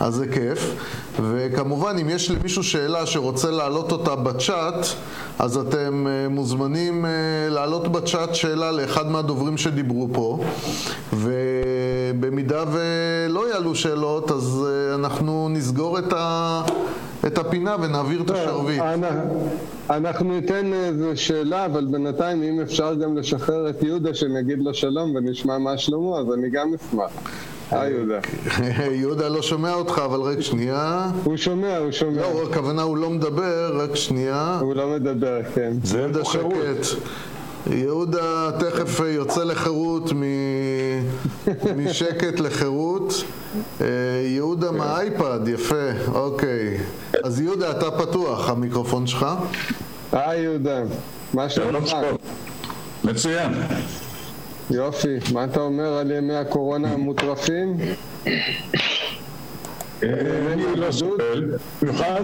אז זה כיף. וכמובן, אם יש למישהו שאלה שרוצה להעלות אותה בצ'אט, אז אתם אה, מוזמנים אה, להעלות בצ'אט שאלה לאחד מהדוברים שדיברו פה, ובמידה ולא יעלו שאלות, אז אה, אנחנו נסגור את ה... את הפינה ונעביר את השרביט. אנחנו ניתן איזו שאלה, אבל בינתיים אם אפשר גם לשחרר את יהודה שנגיד לו שלום ונשמע מה שלמה, אז אני גם אשמח. היי יהודה. [laughs] יהודה לא שומע אותך, אבל רק שנייה. הוא שומע, הוא שומע. לא, הכוונה הוא לא מדבר, רק שנייה. הוא לא מדבר, כן. זה יהודה שקט. יהודה תכף יוצא לחירות, [laughs] משקט לחירות. אה, יהודה כן. מהאייפד, יפה, אוקיי. אז יהודה, אתה פתוח, המיקרופון שלך. היי יהודה, מה שלומך? מצוין. יופי, מה אתה אומר על ימי הקורונה המוטרפים? אה, אני לא סובל, במיוחד,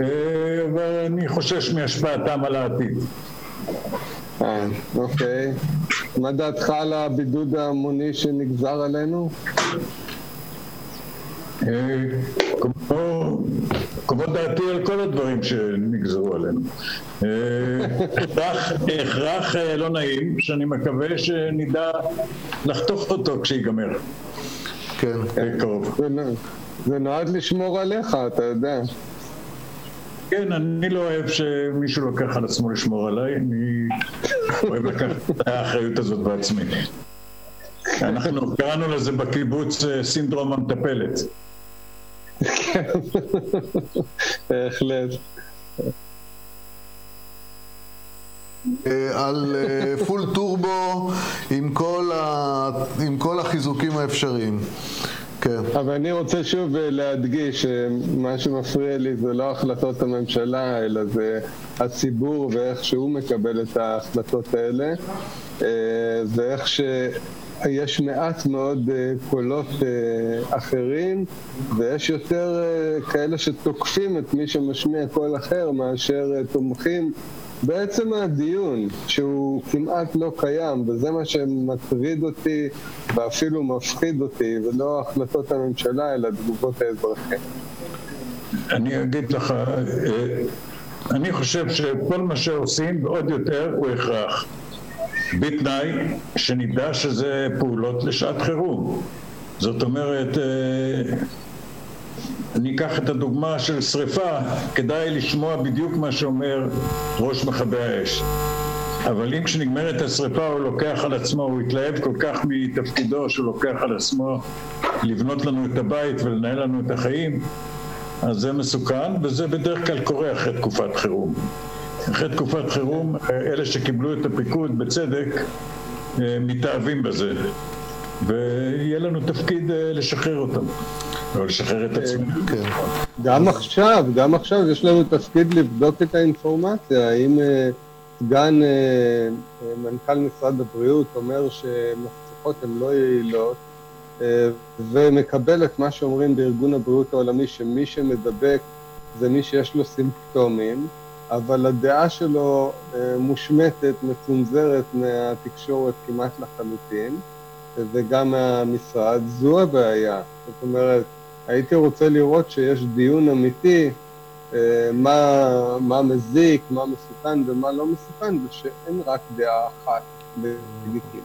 אה, אבל אני חושש מהשפעתם על העתיד. אה, אוקיי. מה דעתך על הבידוד ההמוני שנגזר עלינו? כמו דעתי על כל הדברים שנגזרו עלינו. הכרח לא נעים, שאני מקווה שנדע לחתוך אותו כשיגמר. כן. בקרוב. זה נועד לשמור עליך, אתה יודע. כן, אני לא אוהב שמישהו לוקח על עצמו לשמור עליי, אני אוהב לקחת את האחריות הזאת בעצמי. אנחנו קראנו לזה בקיבוץ סינדרום המטפלת. בהחלט. אה, על פול אה, טורבו עם כל, ה... עם כל החיזוקים האפשריים. כן. אבל אני רוצה שוב אה, להדגיש שמה שמפריע לי זה לא החלטות הממשלה, אלא זה הציבור ואיך שהוא מקבל את ההחלטות האלה. זה איך ש... יש מעט מאוד uh, קולות uh, אחרים, ויש יותר uh, כאלה שתוקפים את מי שמשמיע קול אחר מאשר תומכים בעצם הדיון, שהוא כמעט לא קיים, וזה מה שמטריד אותי ואפילו מפחיד אותי, ולא החלטות הממשלה, אלא תגובות האזרחים. אני אגיד לך, אני חושב שכל מה שעושים, ועוד יותר, הוא הכרח. בתנאי שנדע שזה פעולות לשעת חירום. זאת אומרת, אה, אני אקח את הדוגמה של שריפה, כדאי לשמוע בדיוק מה שאומר ראש מכבי האש. אבל אם כשנגמרת השריפה הוא לוקח על עצמו, הוא התלהב כל כך מתפקידו שהוא לוקח על עצמו לבנות לנו את הבית ולנהל לנו את החיים, אז זה מסוכן, וזה בדרך כלל קורה אחרי תקופת חירום. אחרי תקופת חירום, אלה שקיבלו את הפיקוד בצדק, אה, מתאהבים בזה. ויהיה לנו תפקיד אה, לשחרר אותם, או לשחרר את עצמם. כן. גם עכשיו, גם עכשיו יש לנו תפקיד לבדוק את האינפורמציה. האם אה, סגן מנכ"ל משרד הבריאות אומר שמסכות הן לא יעילות, ומקבל את מה שאומרים בארגון הבריאות העולמי, שמי שמדבק זה מי שיש לו סימפטומים, אבל הדעה שלו אה, מושמטת, מצונזרת מהתקשורת כמעט לחלוטין, וגם מהמשרד. זו הבעיה. זאת אומרת, הייתי רוצה לראות שיש דיון אמיתי אה, מה, מה מזיק, מה מסוכן ומה לא מסוכן, ושאין רק דעה אחת לגיטימית.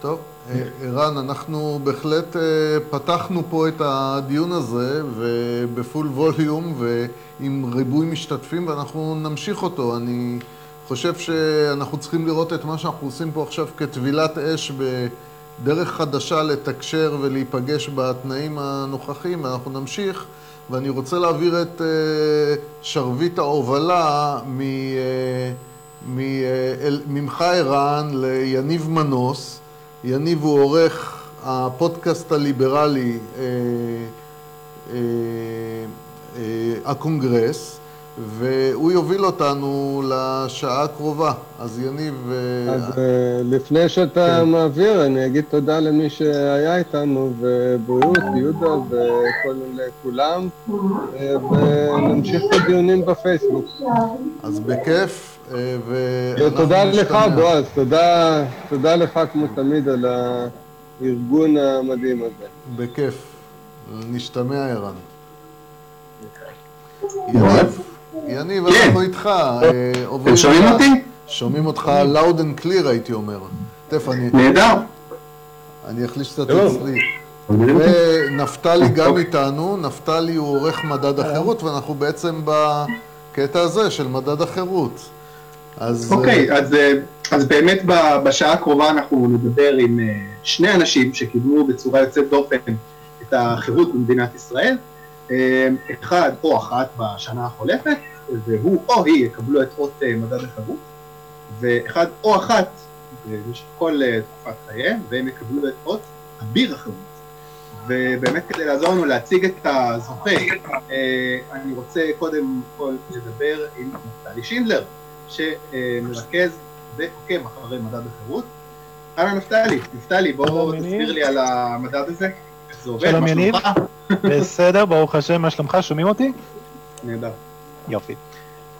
טוב, ערן, אנחנו בהחלט פתחנו פה את הדיון הזה ובפול ווליום, ו... עם ריבוי משתתפים ואנחנו נמשיך אותו. אני חושב שאנחנו צריכים לראות את מה שאנחנו עושים פה עכשיו כטבילת אש בדרך חדשה לתקשר ולהיפגש בתנאים הנוכחיים, ואנחנו נמשיך. ואני רוצה להעביר את uh, שרביט ההובלה מ, uh, ממך ערן ליניב מנוס. יניב הוא עורך הפודקאסט הליברלי uh, uh, הקונגרס, והוא יוביל אותנו לשעה הקרובה. אז יניב... אה, אז אה, לפני שאתה כן. מעביר, אני אגיד תודה למי שהיה איתנו, ובריאות, יהודה ולכולם, אה, ונמשיך את הדיונים בפייסבוק. אז בכיף, ואנחנו ותודה לך, נשתמע. בועז, תודה, תודה לך כמו תמיד על הארגון המדהים הזה. בכיף. נשתמע, ערן. יניב, יניב, כן. אנחנו איתך. אה, עוברים אתם שומעים אותי? שומעים אותך loud and clear, הייתי אומר. תכף אני... נהדר. אני אחליש קצת. אצלי. ונפתלי גם איתנו, נפתלי הוא עורך מדד החירות, ואנחנו בעצם בקטע הזה של מדד החירות. אז... אוקיי, אה, אז, אה, אז באמת בשעה הקרובה אנחנו נדבר עם אה, שני אנשים שקידמו בצורה יוצאת דופן את החירות במדינת ישראל. אה, אחד או אחת בשנה החולפת, והוא או היא יקבלו את אות אה, מדד החירות, ואחד או אחת במשך כל אה, תקופת חייהם, והם יקבלו את אות אביר החירות. ובאמת כדי לעזור לנו להציג את הזוכה, אה, אני רוצה קודם כל לדבר עם נפתלי שינדלר, שמרכז ועוקב אחרי מדד החירות. אהלן נפתלי, נפתלי בוא. תסביר לי על המדד הזה, איך זה עובד, שלום, מה יניב. שלומך? [laughs] בסדר, ברוך השם, מה שלומך? שומעים אותי? נהדר. יופי.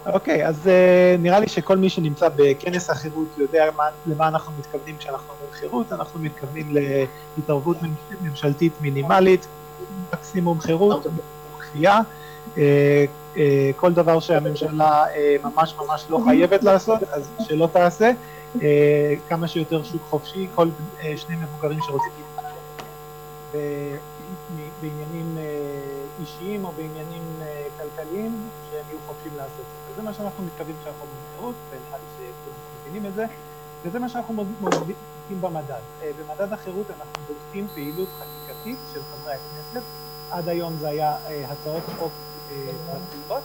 אוקיי, אז uh, נראה לי שכל מי שנמצא בכנס החירות יודע מה, למה אנחנו מתכוונים כשאנחנו אומרים חירות, אנחנו מתכוונים להתערבות ממשלתית מינימלית, מקסימום חירות, כפייה, uh, uh, כל דבר שהממשלה uh, ממש ממש לא חייבת לעשות, אז שלא תעשה, uh, כמה שיותר שוק חופשי, כל uh, שני מבוגרים שרוצים להתנהל בעניינים אה, אישיים או בעניינים אה, כלכליים שהם יהיו חופשיים לעשות את זה. זה מה שאנחנו מתכוונים כשאנחנו אומרים חירות, ונראה לי שכולם מבינים את זה, וזה מה שאנחנו מודדים במדד. אה, במדד החירות אנחנו בודקים פעילות חקיקתית של חברי הכנסת. עד היום זה היה אה, הצעות חוק אה, פרטיות,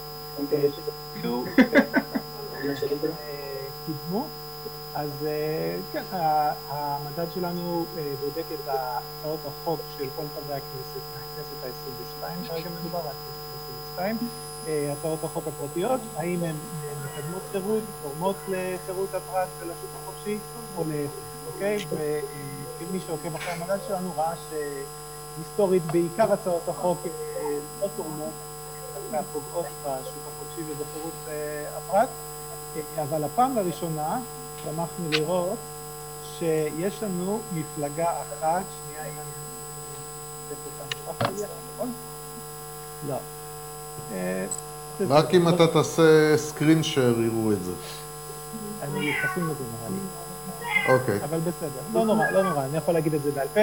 וקידמו. אז כן, המדד שלנו בודק את הצעות החוק של כל חברי הכנסת מהכנסת ה-22, כרגע מדובר על הכנסת ה-22, אה, הצעות החוק הפרטיות, האם הן אה, מקדמות חירות, תורמות לחירות הפרט ולשוק החופשי, או להפך, אוקיי? ומי שעוקב אחרי המדד שלנו ראה שהיסטורית בעיקר הצעות החוק אה, לא תורמות, דווקא פוגעות בשוק החופשי ובחירות אה, הפרט, אה, אבל הפעם לראשונה שמחנו לראות שיש לנו מפלגה אחת, שנייה אם אני נכון? לא. אה, רק אם אתה תעשה סקרין שייר יראו את זה. אני חסום לזה נראה לי. אוקיי. אבל בסדר, לא נורא, לא נורא, אני יכול להגיד את זה בעל פה.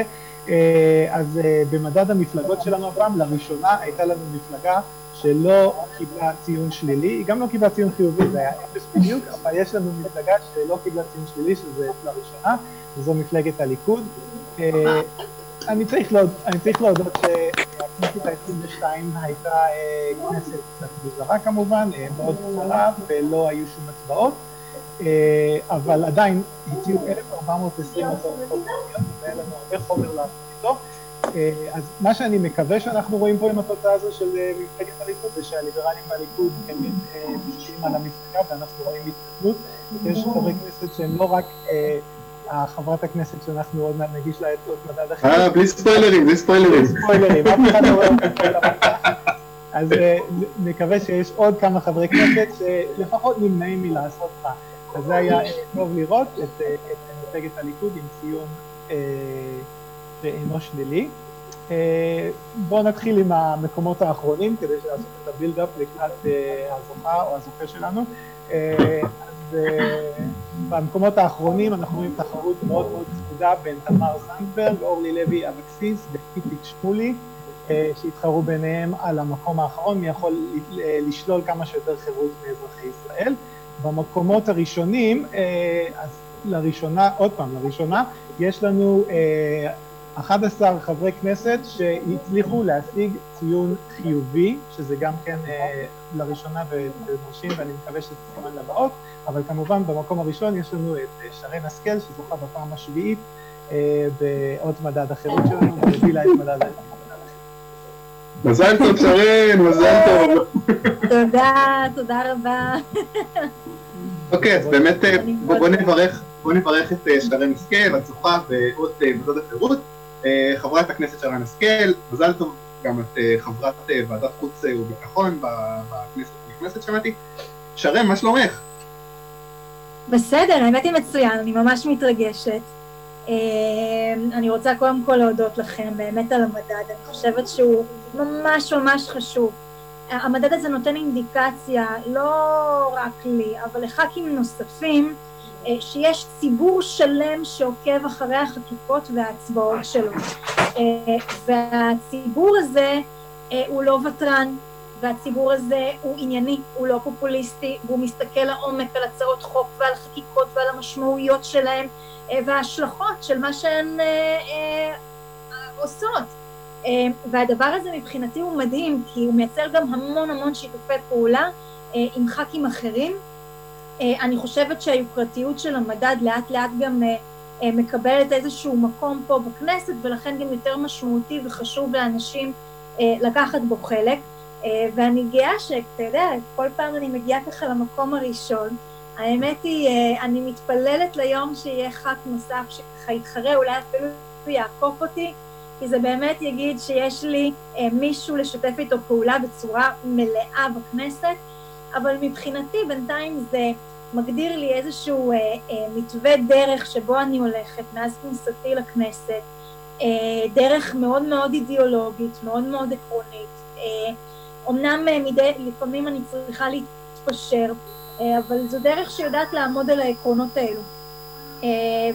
אה, אז אה, במדד המפלגות שלנו הפעם, לראשונה הייתה לנו מפלגה שלא קיבלה ציון שלילי, היא גם לא קיבלה ציון חיובי, זה היה אפס בדיוק, אבל יש לנו מפלגה שלא קיבלה ציון שלילי, שזה לראשונה, וזו מפלגת הליכוד. אני צריך להוד- אני שהכנסת ה-22 הייתה אה, כנסת קצת מוזרה כמובן, אה, מאוד קצרה, ולא היו שום הצבעות. אה, אבל עדיין הציעו 1,420 הצעות חוק והיה לנו הרבה חומר לעשות איתו. אז מה שאני מקווה שאנחנו רואים פה עם התוצאה הזו של מפלגת הליכוד, זה שהליברלים בליכוד הם משפיעים על המפלגה ואנחנו רואים התקדמות. יש חברי כנסת שהם לא רק חברת הכנסת שאנחנו עוד מעט נגיש לה את אות מדד אה, החירות, בלי ספוילרים, בלי ספוילרים. ספוילרים, אף אחד לא רואה. אז אה, נקווה שיש עוד כמה חברי כנסת שלפחות נמנעים מלעשות רע. אז זה היה אה, טוב לראות את אה, את מפלגת הליכוד עם ציון אה, שאינו שלילי. אה, בואו נתחיל עם המקומות האחרונים כדי לעשות את הבילדאפ לקראת אה, הזוכה או הזוכה שלנו. אה, אה, במקומות האחרונים אנחנו רואים תחרות מאוד מאוד צמודה בין תמר זנדברג, אורלי לוי אבקסיס ואיציק שמולי. אה, שהתחרו ביניהם על המקום האחרון, מי יכול אה, לשלול כמה שיותר חירות מאזרחי ישראל. במקומות הראשונים, אז לראשונה, עוד פעם, לראשונה, יש לנו אה, 11 חברי כנסת שהצליחו להשיג ציון חיובי, שזה גם כן לראשונה ומרשים ואני מקווה שזה סימן לבאות, אבל כמובן במקום הראשון יש לנו את אה, שרן השכל שזוכה בפעם השביעית אה, באות מדד החירות שלנו והובילה את מדד החירות. מזל טוב שרן, מזל טוב. תודה, תודה רבה. אוקיי, אז באמת בוא נברך, בוא נברך את שרן השכל, הצוחה ועוד מדוד החירות. חברת הכנסת שרן השכל, מזל טוב, גם את חברת ועדת חוץ וביטחון בכנסת הנכנסת שמעתי. שרן, מה שלומך? בסדר, האמת היא מצוין, אני ממש מתרגשת. אני רוצה קודם כל להודות לכם באמת על המדד, אני חושבת שהוא ממש ממש חשוב. המדד הזה נותן אינדיקציה, לא רק לי, אבל לח"כים נוספים, שיש ציבור שלם שעוקב אחרי החקיקות וההצבעות שלו. והציבור הזה הוא לא ותרן, והציבור הזה הוא ענייני, הוא לא פופוליסטי, והוא מסתכל לעומק על הצעות חוק ועל חקיקות ועל המשמעויות שלהם וההשלכות של מה שהן עושות. והדבר הזה מבחינתי הוא מדהים, כי הוא מייצר גם המון המון שיתופי פעולה עם ח"כים אחרים. אני חושבת שהיוקרתיות של המדד לאט לאט גם מקבלת איזשהו מקום פה בכנסת, ולכן גם יותר משמעותי וחשוב לאנשים לקחת בו חלק. ואני גאה שאתה יודע, כל פעם אני מגיעה ככה למקום הראשון. האמת היא, אני מתפללת ליום שיהיה ח"כ נוסף שככה יתחרה, אולי אפילו יעקוף אותי, כי זה באמת יגיד שיש לי מישהו לשתף איתו פעולה בצורה מלאה בכנסת, אבל מבחינתי בינתיים זה מגדיר לי איזשהו מתווה דרך שבו אני הולכת מאז כניסתי לכנסת, דרך מאוד מאוד אידיאולוגית, מאוד מאוד עקרונית. אמנם מדי, לפעמים אני צריכה להתפשר, אבל זו דרך שיודעת לעמוד על העקרונות האלו.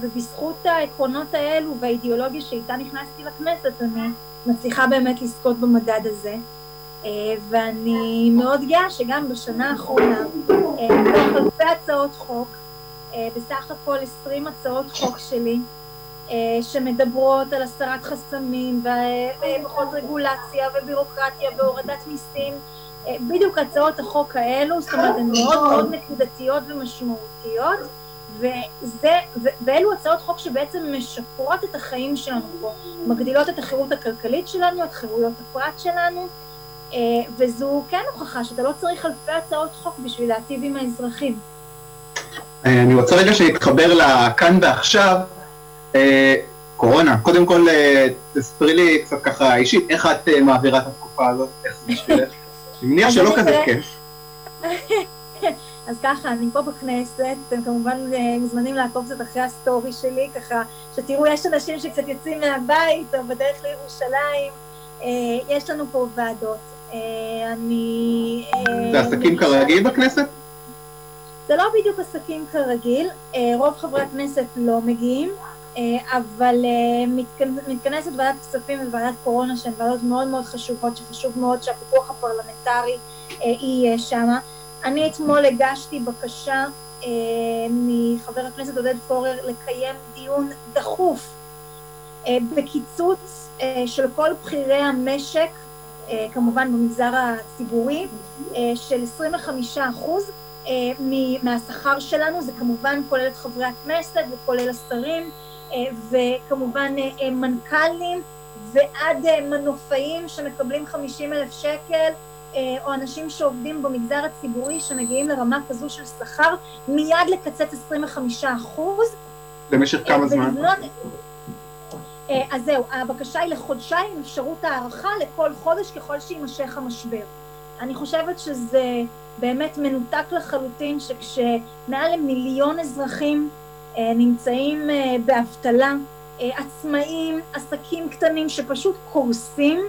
ובזכות העקרונות האלו והאידיאולוגיה שאיתה נכנסתי לכנסת, אני מצליחה באמת לזכות במדד הזה. ואני מאוד גאה שגם בשנה האחרונה, מתוך אלפי הצעות חוק, בסך הכל 20 הצעות חוק שלי, שמדברות על הסרת חסמים ופחות רגולציה ובירוקרטיה והורדת מיסים, בדיוק הצעות החוק האלו, זאת אומרת, הן מאוד מאוד נקודתיות ומשמעותיות, וזה, ואלו הצעות חוק שבעצם משפרות את החיים שלנו פה, מגדילות את החירות הכלכלית שלנו, את חירויות הפרט שלנו, וזו כן הוכחה שאתה לא צריך אלפי הצעות חוק בשביל להטיב עם האזרחים. אני רוצה רגע שנתחבר לכאן ועכשיו, קורונה, קודם כל תספרי לי קצת ככה אישית, איך את מעבירה את התקופה הזאת, איך זה בשבילך? אני מניח שלא כזה כיף. [laughs] אז ככה, אני פה בכנסת, אתם כמובן מוזמנים לעקוב קצת אחרי הסטורי שלי, ככה שתראו, יש אנשים שקצת יוצאים מהבית או בדרך לירושלים, יש לנו פה ועדות. אני... זה עסקים כרגיל בכנסת? זה לא בדיוק עסקים כרגיל, רוב חברי הכנסת לא מגיעים, אבל מתכנסת ועדת כספים וועדת קורונה שהן ועדות מאוד מאוד חשובות, שחשוב מאוד שהפיקוח הפרלמנטרי יהיה שמה. אני אתמול הגשתי בקשה מחבר הכנסת עודד פורר לקיים דיון דחוף בקיצוץ של כל בכירי המשק, כמובן במגזר הציבורי, של 25 אחוז מהשכר שלנו, זה כמובן כולל את חברי הכנסת וכולל השרים, וכמובן מנכ"לים ועד מנופאים שמקבלים 50 אלף שקל, או אנשים שעובדים במגזר הציבורי שמגיעים לרמה כזו של שכר, מיד לקצץ 25 אחוז. במשך כמה זמן? אז זהו, הבקשה היא לחודשיים עם אפשרות הערכה לכל חודש ככל שיימשך המשבר. אני חושבת שזה באמת מנותק לחלוטין שכשמעל למיליון אזרחים נמצאים באבטלה, עצמאים, עסקים קטנים שפשוט קורסים,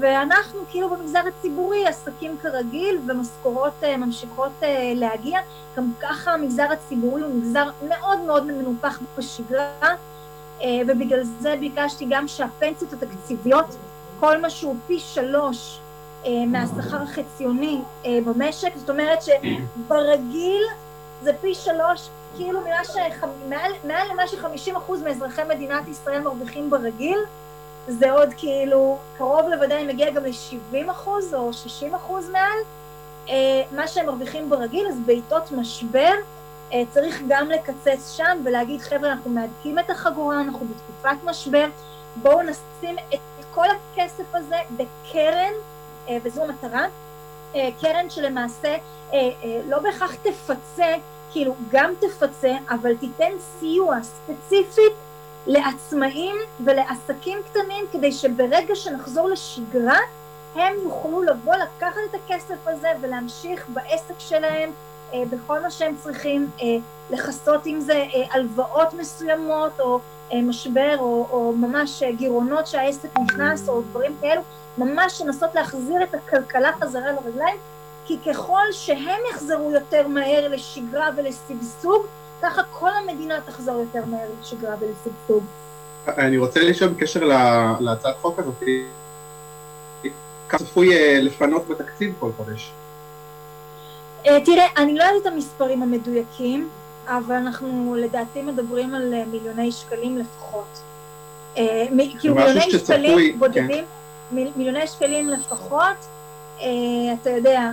ואנחנו כאילו במגזר הציבורי עסקים כרגיל ומשכורות ממשיכות להגיע, גם ככה המגזר הציבורי הוא מגזר מאוד מאוד מנופח בשגרה, ובגלל זה ביקשתי גם שהפנסיות התקציביות, כל מה שהוא פי שלוש מהשכר החציוני במשק, זאת אומרת שברגיל זה פי שלוש, כאילו מעל, מעל למה שחמישים אחוז מאזרחי מדינת ישראל מרוויחים ברגיל, זה עוד כאילו קרוב לוודאי מגיע גם ל-70 אחוז או 60 אחוז מעל, מה שהם מרוויחים ברגיל, אז בעיתות משבר צריך גם לקצץ שם ולהגיד חבר'ה אנחנו מהדקים את החגורה, אנחנו בתקופת משבר, בואו נשים את כל הכסף הזה בקרן, וזו המטרה, אה, קרן שלמעשה אה, לא בהכרח תפצה, כאילו גם תפצה, אבל תיתן סיוע ספציפית לעצמאים ולעסקים קטנים כדי שברגע שנחזור לשגרה הם יוכלו לבוא לקחת את הכסף הזה ולהמשיך בעסק שלהם אה, בכל מה שהם צריכים אה, לכסות אם זה אה, הלוואות מסוימות או אה, משבר או, או ממש גירעונות שהעסק נכנס או דברים כאלו, ממש לנסות להחזיר את הכלכלה חזרה לרגליים כי ככל שהם יחזרו יותר מהר לשגרה ולשגשוג ככה כל המדינה תחזור יותר מהר לשגרה ולשגשוג. אני רוצה לשאול בקשר להצעת חוק הזאת, כמה צפוי אה, לפנות בתקציב כל חודש? אה, תראה, אני לא יודעת את המספרים המדויקים, אבל אנחנו לדעתי מדברים על אה, מיליוני שקלים לפחות. כאילו מיליוני שקלים כן. בודדים, מיליוני שקלים לפחות, אתה יודע,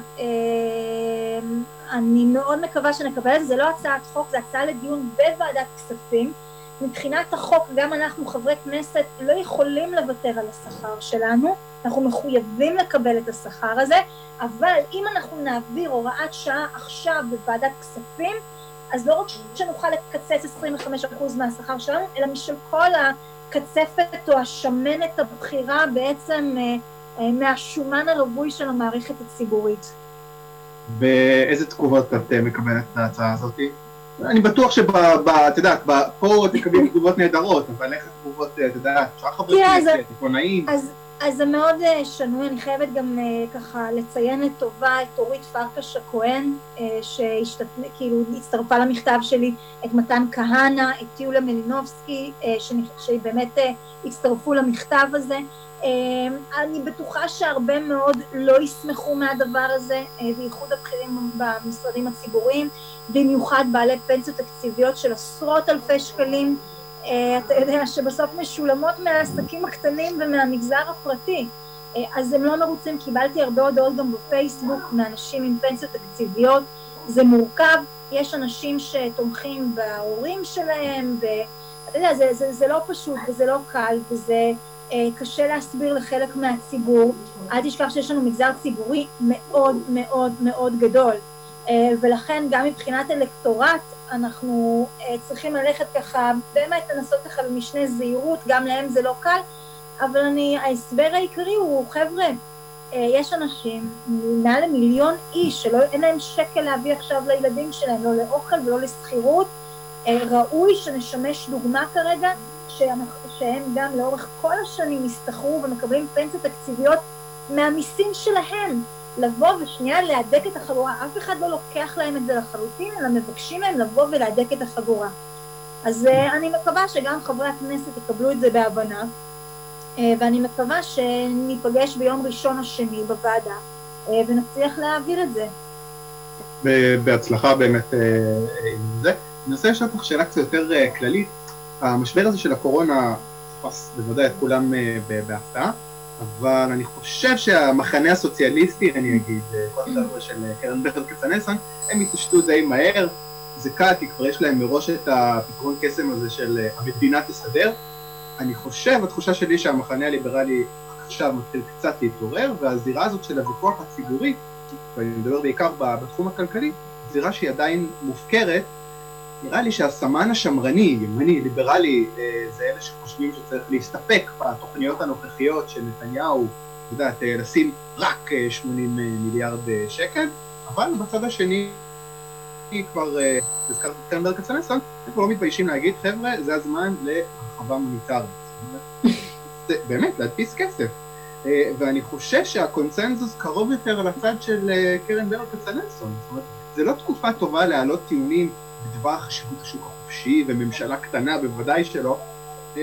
אני מאוד מקווה שנקבל את זה, זה לא הצעת חוק, זה הצעה לדיון בוועדת כספים. מבחינת החוק גם אנחנו חברי כנסת לא יכולים לוותר על השכר שלנו, אנחנו מחויבים לקבל את השכר הזה, אבל אם אנחנו נעביר הוראת שעה עכשיו בוועדת כספים, אז לא רק שנוכל לקצץ 25% מהשכר שלנו, אלא משל כל הקצפת או השמנת הבכירה בעצם אה, אה, מהשומן הרווי של המערכת הציבורית. ואיזה תגובות את אה, מקבלת להצעה הזאת? אני בטוח שב... את יודעת, פה תקבלי תגובות נהדרות, אבל איך התגובות, את יודעת, שאר חברי כנסת, עיתונאים. אז זה מאוד אה, שנוי, אני חייבת גם אה, ככה לציין לטובה את אורית פרקש הכהן, שכאילו הצטרפה למכתב שלי, את מתן כהנא, את טיולה מלינובסקי, שבאמת הצטרפו למכתב הזה. אני בטוחה שהרבה מאוד לא ישמחו מהדבר הזה, אה, בייחוד הבכירים במשרדים הציבוריים, במיוחד בעלי פנסיות תקציביות של עשרות אלפי שקלים, אה, אתה יודע, שבסוף משולמות מהעסקים הקטנים ומהמגזר הפרטי. אה, אז הם לא מרוצים, קיבלתי הרבה הודעות גם בפייסבוק מאנשים עם פנסיות תקציביות, זה מורכב, יש אנשים שתומכים בהורים שלהם, ואתה יודע, זה, זה, זה לא פשוט וזה לא קל וזה... אה, קשה להסביר לחלק מהציבור. אל תשכח שיש לנו מגזר ציבורי מאוד מאוד מאוד גדול, אה, ולכן גם מבחינת אלקטורט אנחנו אה, צריכים ללכת ככה, באמת לנסות ככה במשנה זהירות, גם להם זה לא קל, אבל אני, ההסבר העיקרי הוא, חבר'ה, יש אנשים, מעל למיליון איש, שאין להם שקל להביא עכשיו לילדים שלהם, לא לאוכל ולא לשכירות, ראוי שנשמש דוגמה כרגע שהם גם לאורך כל השנים הסתחרו ומקבלים פנסיות תקציביות מהמיסים שלהם. לבוא ושנייה להדק את החגורה, אף אחד לא לוקח להם את זה לחלוטין, אלא מבקשים להם לבוא ולהדק את החגורה. אז uh, אני מקווה שגם חברי הכנסת יקבלו את זה בהבנה, uh, ואני מקווה שניפגש ביום ראשון או שני בוועדה uh, ונצליח להעביר את זה. בהצלחה באמת עם זה. אני רוצה לשאול אותך שאלה קצת יותר כללית. המשבר הזה של הקורונה בוודאי את כולם אה, בהפתעה, אבל אני חושב שהמחנה הסוציאליסטי, אני אגיד, אה, כל החבר'ה של אה, קרן בכר כצנלסון, הם התעשתו די מהר, זה קל, כי כבר יש להם מראש את הפתרון קסם הזה של המדינה תסתדר. אני חושב, התחושה שלי שהמחנה הליברלי עכשיו מתחיל קצת להתעורר, והזירה הזאת של הוויכוח הציבורי, ואני מדבר בעיקר בתחום הכלכלי, זירה שהיא עדיין מופקרת, נראה לי שהסמן השמרני, ימני, ליברלי, אה, זה אלה שחושבים שצריך להסתפק בתוכניות הנוכחיות של נתניהו, את יודעת, אה, לשים רק 80 אה, מיליארד שקל, אבל בצד השני, כבר הזכרתי את קרן ברקת סנסון, הם כבר לא מתביישים להגיד, חבר'ה, זה הזמן להרחבה מוניטרית. [laughs] באמת, להדפיס כסף. ואני חושב שהקונצנזוס קרוב יותר לצד של קרן ברל כצנלסון. זאת אומרת, זה לא תקופה טובה להעלות טיעונים בדבר חשיבות השוק החופשי וממשלה קטנה בוודאי שלא. אמ,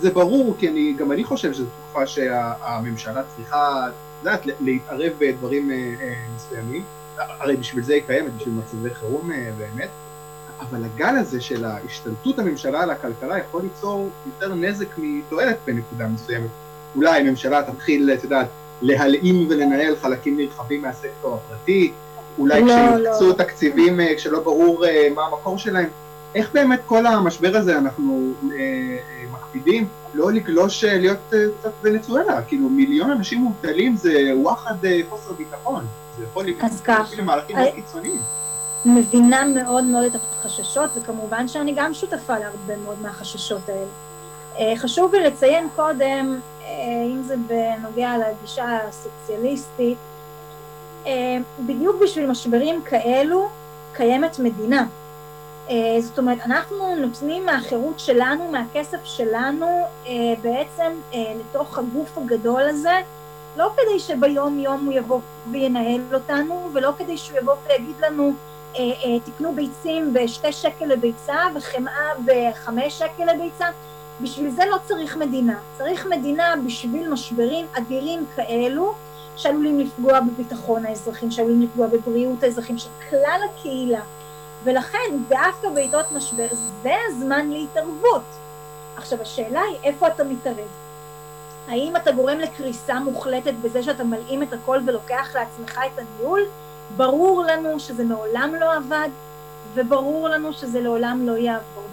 זה ברור, כי אני, גם אני חושב שזו תקופה שהממשלה צריכה, את יודעת, להתערב בדברים אה, אה, מסוימים. הרי בשביל זה היא קיימת, בשביל מצבי חירום אה, באמת. אבל הגל הזה של השתלטות הממשלה על הכלכלה יכול ליצור יותר נזק מתועלת בנקודה מסוימת. אולי הממשלה תתחיל, את יודעת, להלאים ולנהל חלקים נרחבים מהסקטור הפרטי, אולי לא, כשיוקצו לא. תקציבים אה, כשלא ברור אה, מה המקור שלהם. איך באמת כל המשבר הזה אנחנו אה, אה, מקפידים לא לגלוש להיות קצת ונצואלה, כאילו מיליון אנשים מובטלים זה וואחד חוסר ביטחון, זה יכול כך, למהלכים מאוד קיצוניים. מבינה מאוד מאוד את החששות, וכמובן שאני גם שותפה להרבה מאוד מהחששות האלה. חשוב לי לציין קודם, אם זה בנוגע לגישה הסוציאליסטית, בדיוק בשביל משברים כאלו קיימת מדינה. זאת אומרת, אנחנו נותנים מהחירות שלנו, מהכסף שלנו, בעצם לתוך הגוף הגדול הזה, לא כדי שביום יום הוא יבוא וינהל אותנו, ולא כדי שהוא יבוא ויגיד לנו, תקנו ביצים בשתי שקל לביצה וחמאה בחמש שקל לביצה, בשביל זה לא צריך מדינה. צריך מדינה בשביל משברים אדירים כאלו, שעלולים לפגוע בביטחון האזרחים, שעלולים לפגוע בבריאות האזרחים של כלל הקהילה. ולכן דווקא בעיתות משבר זה הזמן להתערבות. עכשיו השאלה היא איפה אתה מתערב. האם אתה גורם לקריסה מוחלטת בזה שאתה מלאים את הכל ולוקח לעצמך את הניהול? ברור לנו שזה מעולם לא עבד, וברור לנו שזה לעולם לא יעבוד.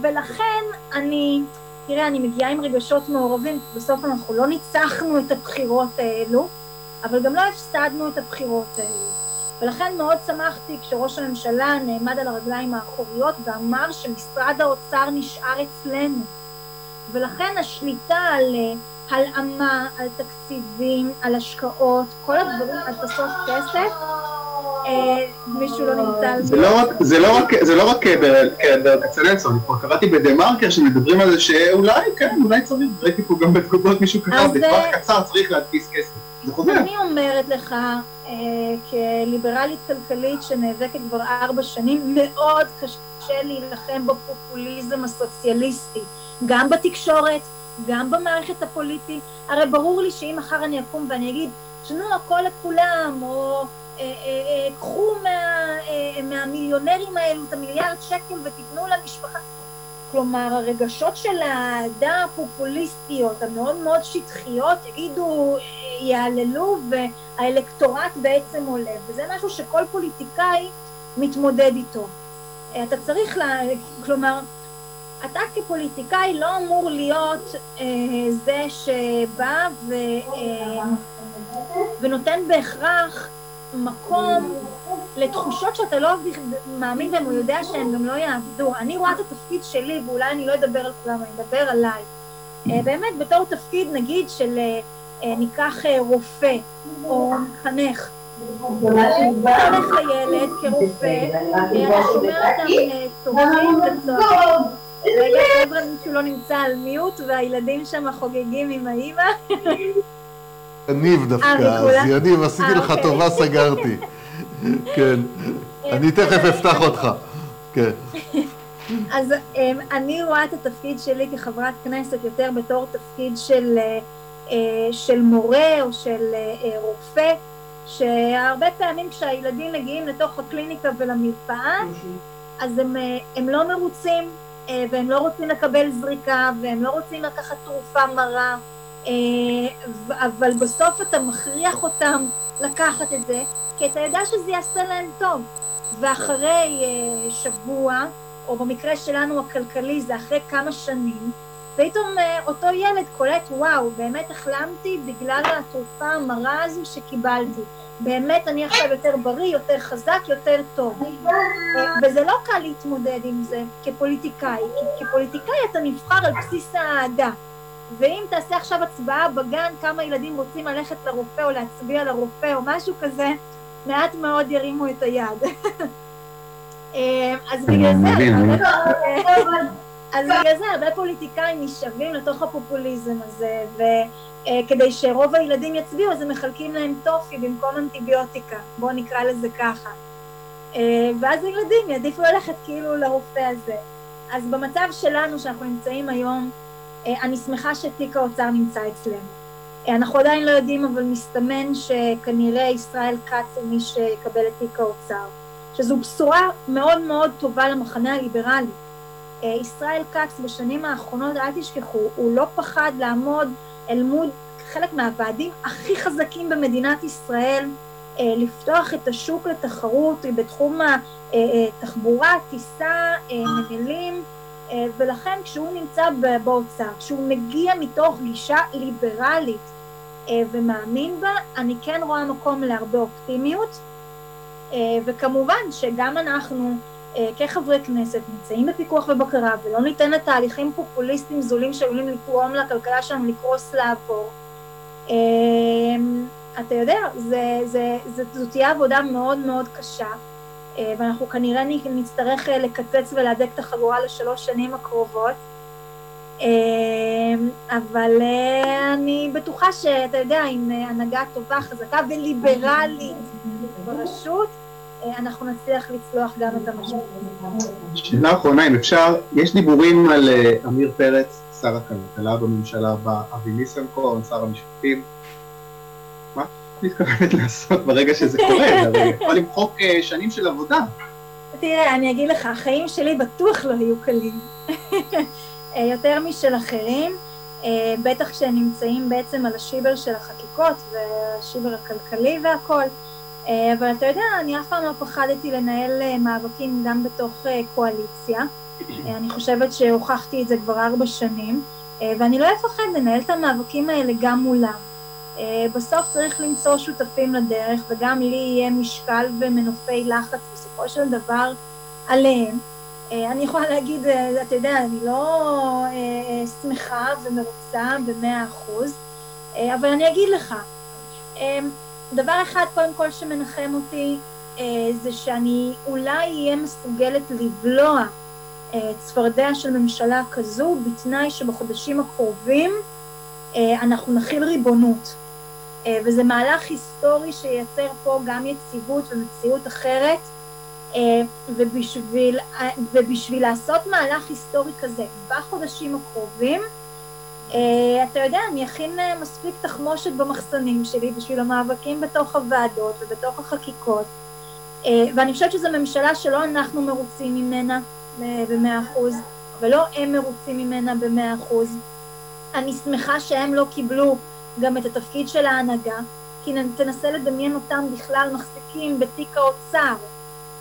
ולכן אני, תראה, אני מגיעה עם רגשות מעורבים, בסוף אנחנו לא ניצחנו את הבחירות האלו, אבל גם לא הפסדנו את הבחירות האלו. ולכן מאוד שמחתי כשראש הממשלה נעמד על הרגליים האחוריות ואמר שמשרד האוצר נשאר אצלנו. ולכן השליטה על הלאמה, על תקציבים, על השקעות, כל הדברים, על תסוף כסף, מישהו לא נמצא על זה. זה לא רק ברל כצנלסון, אני כבר קראתי בדה מרקר שמדברים על זה שאולי, כן, אולי צריך, ראיתי פה גם בתגובות מישהו כתב, בטווח קצר צריך להדפיס כסף. זה חוזר. אני אומרת לך, כליברלית כלכלית שנאבקת כבר ארבע שנים, מאוד קשה להילחם בפופוליזם הסוציאליסטי, גם בתקשורת, גם במערכת הפוליטית. הרי ברור לי שאם מחר אני אקום ואני אגיד, תנו הכל לכולם, או קחו מהמיליונרים האלו את המיליארד שקל ותיתנו למשפחה. כלומר, הרגשות של האהדה הפופוליסטיות, המאוד מאוד שטחיות, יגידו, יעללו, והאלקטורט בעצם עולה. וזה משהו שכל פוליטיקאי מתמודד איתו. אתה צריך, לה, כלומר, אתה כפוליטיקאי לא אמור להיות אה, זה שבא ו, אה, ונותן בהכרח מקום לתחושות שאתה לא מאמין בהן, הוא יודע שהן גם לא יעבדו. אני רואה את התפקיד שלי, ואולי אני לא אדבר על כולם, אני אדבר עליי. באמת, בתור תפקיד, נגיד, של ניקח רופא או מחנך. הולך לילד כרופא, אתה שומע אותם צורכים וצועקים. רגע, חבר'ה, מישהו לא נמצא על מיוט, והילדים שם חוגגים עם האימא. יניב דווקא, אז יניב, עשיתי לך טובה, סגרתי. כן, אני תכף אפתח אותך. כן. אז אני רואה את התפקיד שלי כחברת כנסת יותר בתור תפקיד של, של מורה או של רופא, שהרבה פעמים כשהילדים מגיעים לתוך הקליניקה ולמרפאה, אז הם, הם לא מרוצים, והם לא רוצים לקבל זריקה, והם לא רוצים לקחת תרופה מרה, אבל בסוף אתה מכריח אותם לקחת את זה, כי אתה יודע שזה יעשה להם טוב. ואחרי שבוע, או במקרה שלנו הכלכלי זה אחרי כמה שנים, פתאום אותו ילד קולט, וואו, באמת החלמתי בגלל התרופה המרה הזו שקיבלתי. באמת אני עכשיו יותר בריא, יותר חזק, יותר טוב. וזה לא קל להתמודד עם זה כפוליטיקאי, כי כפוליטיקאי אתה נבחר על בסיס האהדה. ואם תעשה עכשיו הצבעה בגן כמה ילדים רוצים ללכת לרופא או להצביע לרופא או משהו כזה, מעט מאוד ירימו את היד. [laughs] אז בגלל זה, [laughs] אז בגלל זה הרבה פוליטיקאים נשאבים לתוך הפופוליזם הזה, וכדי שרוב הילדים יצביעו אז הם מחלקים להם טופי במקום אנטיביוטיקה, בואו נקרא לזה ככה. ואז הילדים יעדיפו ללכת כאילו לרופא הזה. אז במצב שלנו שאנחנו נמצאים היום, אני שמחה שתיק האוצר נמצא אצלנו. אנחנו עדיין לא יודעים, אבל מסתמן שכנראה ישראל כץ הוא מי שיקבל את תיק האוצר, שזו בשורה מאוד מאוד טובה למחנה הליברלי. ישראל כץ בשנים האחרונות, אל תשכחו, הוא לא פחד לעמוד אל מול חלק מהוועדים הכי חזקים במדינת ישראל, לפתוח את השוק לתחרות בתחום התחבורה, טיסה, נמלים, אה, ולכן כשהוא נמצא באוצר, כשהוא מגיע מתוך גישה ליברלית אה, ומאמין בה, אני כן רואה מקום להרבה אופטימיות, וכמובן שגם אנחנו כחברי כנסת נמצאים בפיקוח ובקרה ולא ניתן לתהליכים פופוליסטיים זולים שעלולים לתרום לכלכלה שלנו לקרוס לעבור. אתה יודע, זה, זה, זה, זו תהיה עבודה מאוד מאוד קשה. אה, ואנחנו כנראה נצטרך אה, לקצץ ולהדק את החגורה לשלוש שנים הקרובות. אה, אבל אני בטוחה שאתה יודע, עם הנהגה טובה, חזקה וליברלית ברשות, אנחנו נצליח לצלוח גם את המשבר הזה. שאלה אחרונה, אם אפשר, יש דיבורים על עמיר פרץ, שר הכלכלה בממשלה הבאה, אבי ניסנקורן, שר המשפטים. מתכוונת [laughs] לעשות ברגע שזה קורה? [laughs] הרי יכול למחוק אה, שנים של עבודה. תראה, אני אגיד לך, החיים שלי בטוח לא היו קלים. [laughs] אה, יותר משל אחרים, אה, בטח כשהם נמצאים בעצם על השיבר של החקיקות והשיבר הכלכלי והכל. אבל אתה יודע, אני אף פעם לא פחדתי לנהל מאבקים גם בתוך קואליציה. אני חושבת שהוכחתי את זה כבר ארבע שנים, ואני לא אפחד לנהל את המאבקים האלה גם מולם. אה, בסוף צריך למצוא שותפים לדרך, וגם לי יהיה משקל ומנופי לחץ בסופו של דבר עליהם. אה, אני יכולה להגיד, אה, אתה יודע, אני לא שמחה ומרוצה במאה אחוז, אבל אני אגיד לך, דבר אחד קודם כל שמנחם אותי זה שאני אולי אהיה מסוגלת לבלוע צפרדע של ממשלה כזו בתנאי שבחודשים הקרובים אנחנו נכיל ריבונות. אה, וזה מהלך היסטורי שייצר פה גם יציבות ומציאות אחרת, אה, ובשביל, אה, ובשביל לעשות מהלך היסטורי כזה בחודשים הקרובים, אתה יודע, אני אכין מספיק תחמושת במחסנים שלי בשביל המאבקים בתוך הוועדות ובתוך החקיקות, ואני חושבת שזו ממשלה שלא אנחנו מרוצים ממנה במאה אחוז, ולא הם מרוצים ממנה במאה אחוז. אני שמחה שהם לא קיבלו גם את התפקיד של ההנהגה, כי תנסה לדמיין אותם בכלל מחזיקים בתיק האוצר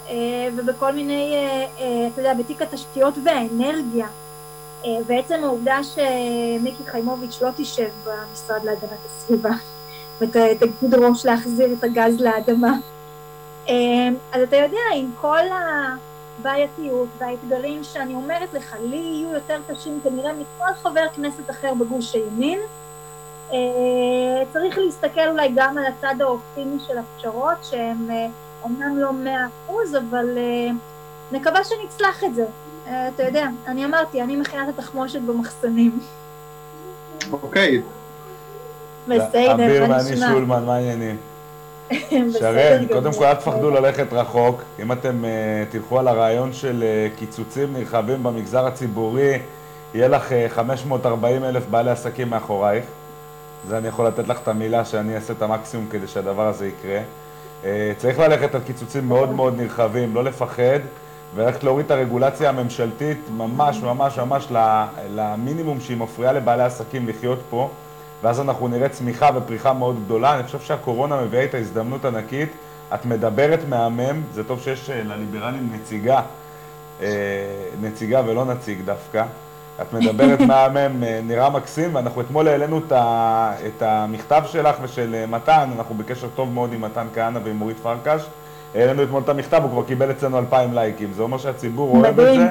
אה, ובכל מיני, אה, אה, אתה יודע, בתיק התשתיות והאנרגיה. בעצם העובדה שמיקי חיימוביץ' לא תשב במשרד להגנת הסביבה [laughs] ותגיד ראש להחזיר את הגז לאדמה. אז אתה יודע, עם כל הבעייתיות והאתגרים שאני אומרת לך, לי יהיו יותר קשים כנראה מכל חבר כנסת אחר בגוש הימין, אה, צריך להסתכל אולי גם על הצד האופטימי של הפשרות, שהן אומנם אה, לא מאה אחוז, אבל אה, נקווה שנצלח את זה. אתה יודע, אני אמרתי, אני מכינה את התחמושת במחסנים. אוקיי. בסדר, אביר ואני שולמן, מה העניינים? [laughs] שרן, קודם כל אל תפחדו ללכת רחוק. אם אתם תלכו על הרעיון של קיצוצים נרחבים במגזר הציבורי, יהיה לך 540 אלף בעלי עסקים מאחורייך. זה אני יכול לתת לך את המילה שאני אעשה את המקסימום כדי שהדבר הזה יקרה. אה, צריך ללכת על קיצוצים מאוד מאוד נרחבים, לא לפחד, וללכת להוריד את הרגולציה הממשלתית ממש ממש ממש למינימום שהיא מפריעה לבעלי עסקים לחיות פה, ואז אנחנו נראה צמיחה ופריחה מאוד גדולה. אני חושב שהקורונה מביאה את ההזדמנות ענקית. את מדברת מהמם, זה טוב שיש אה, לליברלים נציגה, אה, נציגה ולא נציג דווקא. את מדברת [laughs] מהמם, אה, נראה מקסים, ואנחנו אתמול העלינו את המכתב שלך ושל מתן, אנחנו בקשר טוב מאוד עם מתן כהנא ועם אורית פרקש. העלינו אתמול את המכתב, הוא כבר קיבל אצלנו אלפיים לייקים. זה אומר שהציבור אוהב את זה,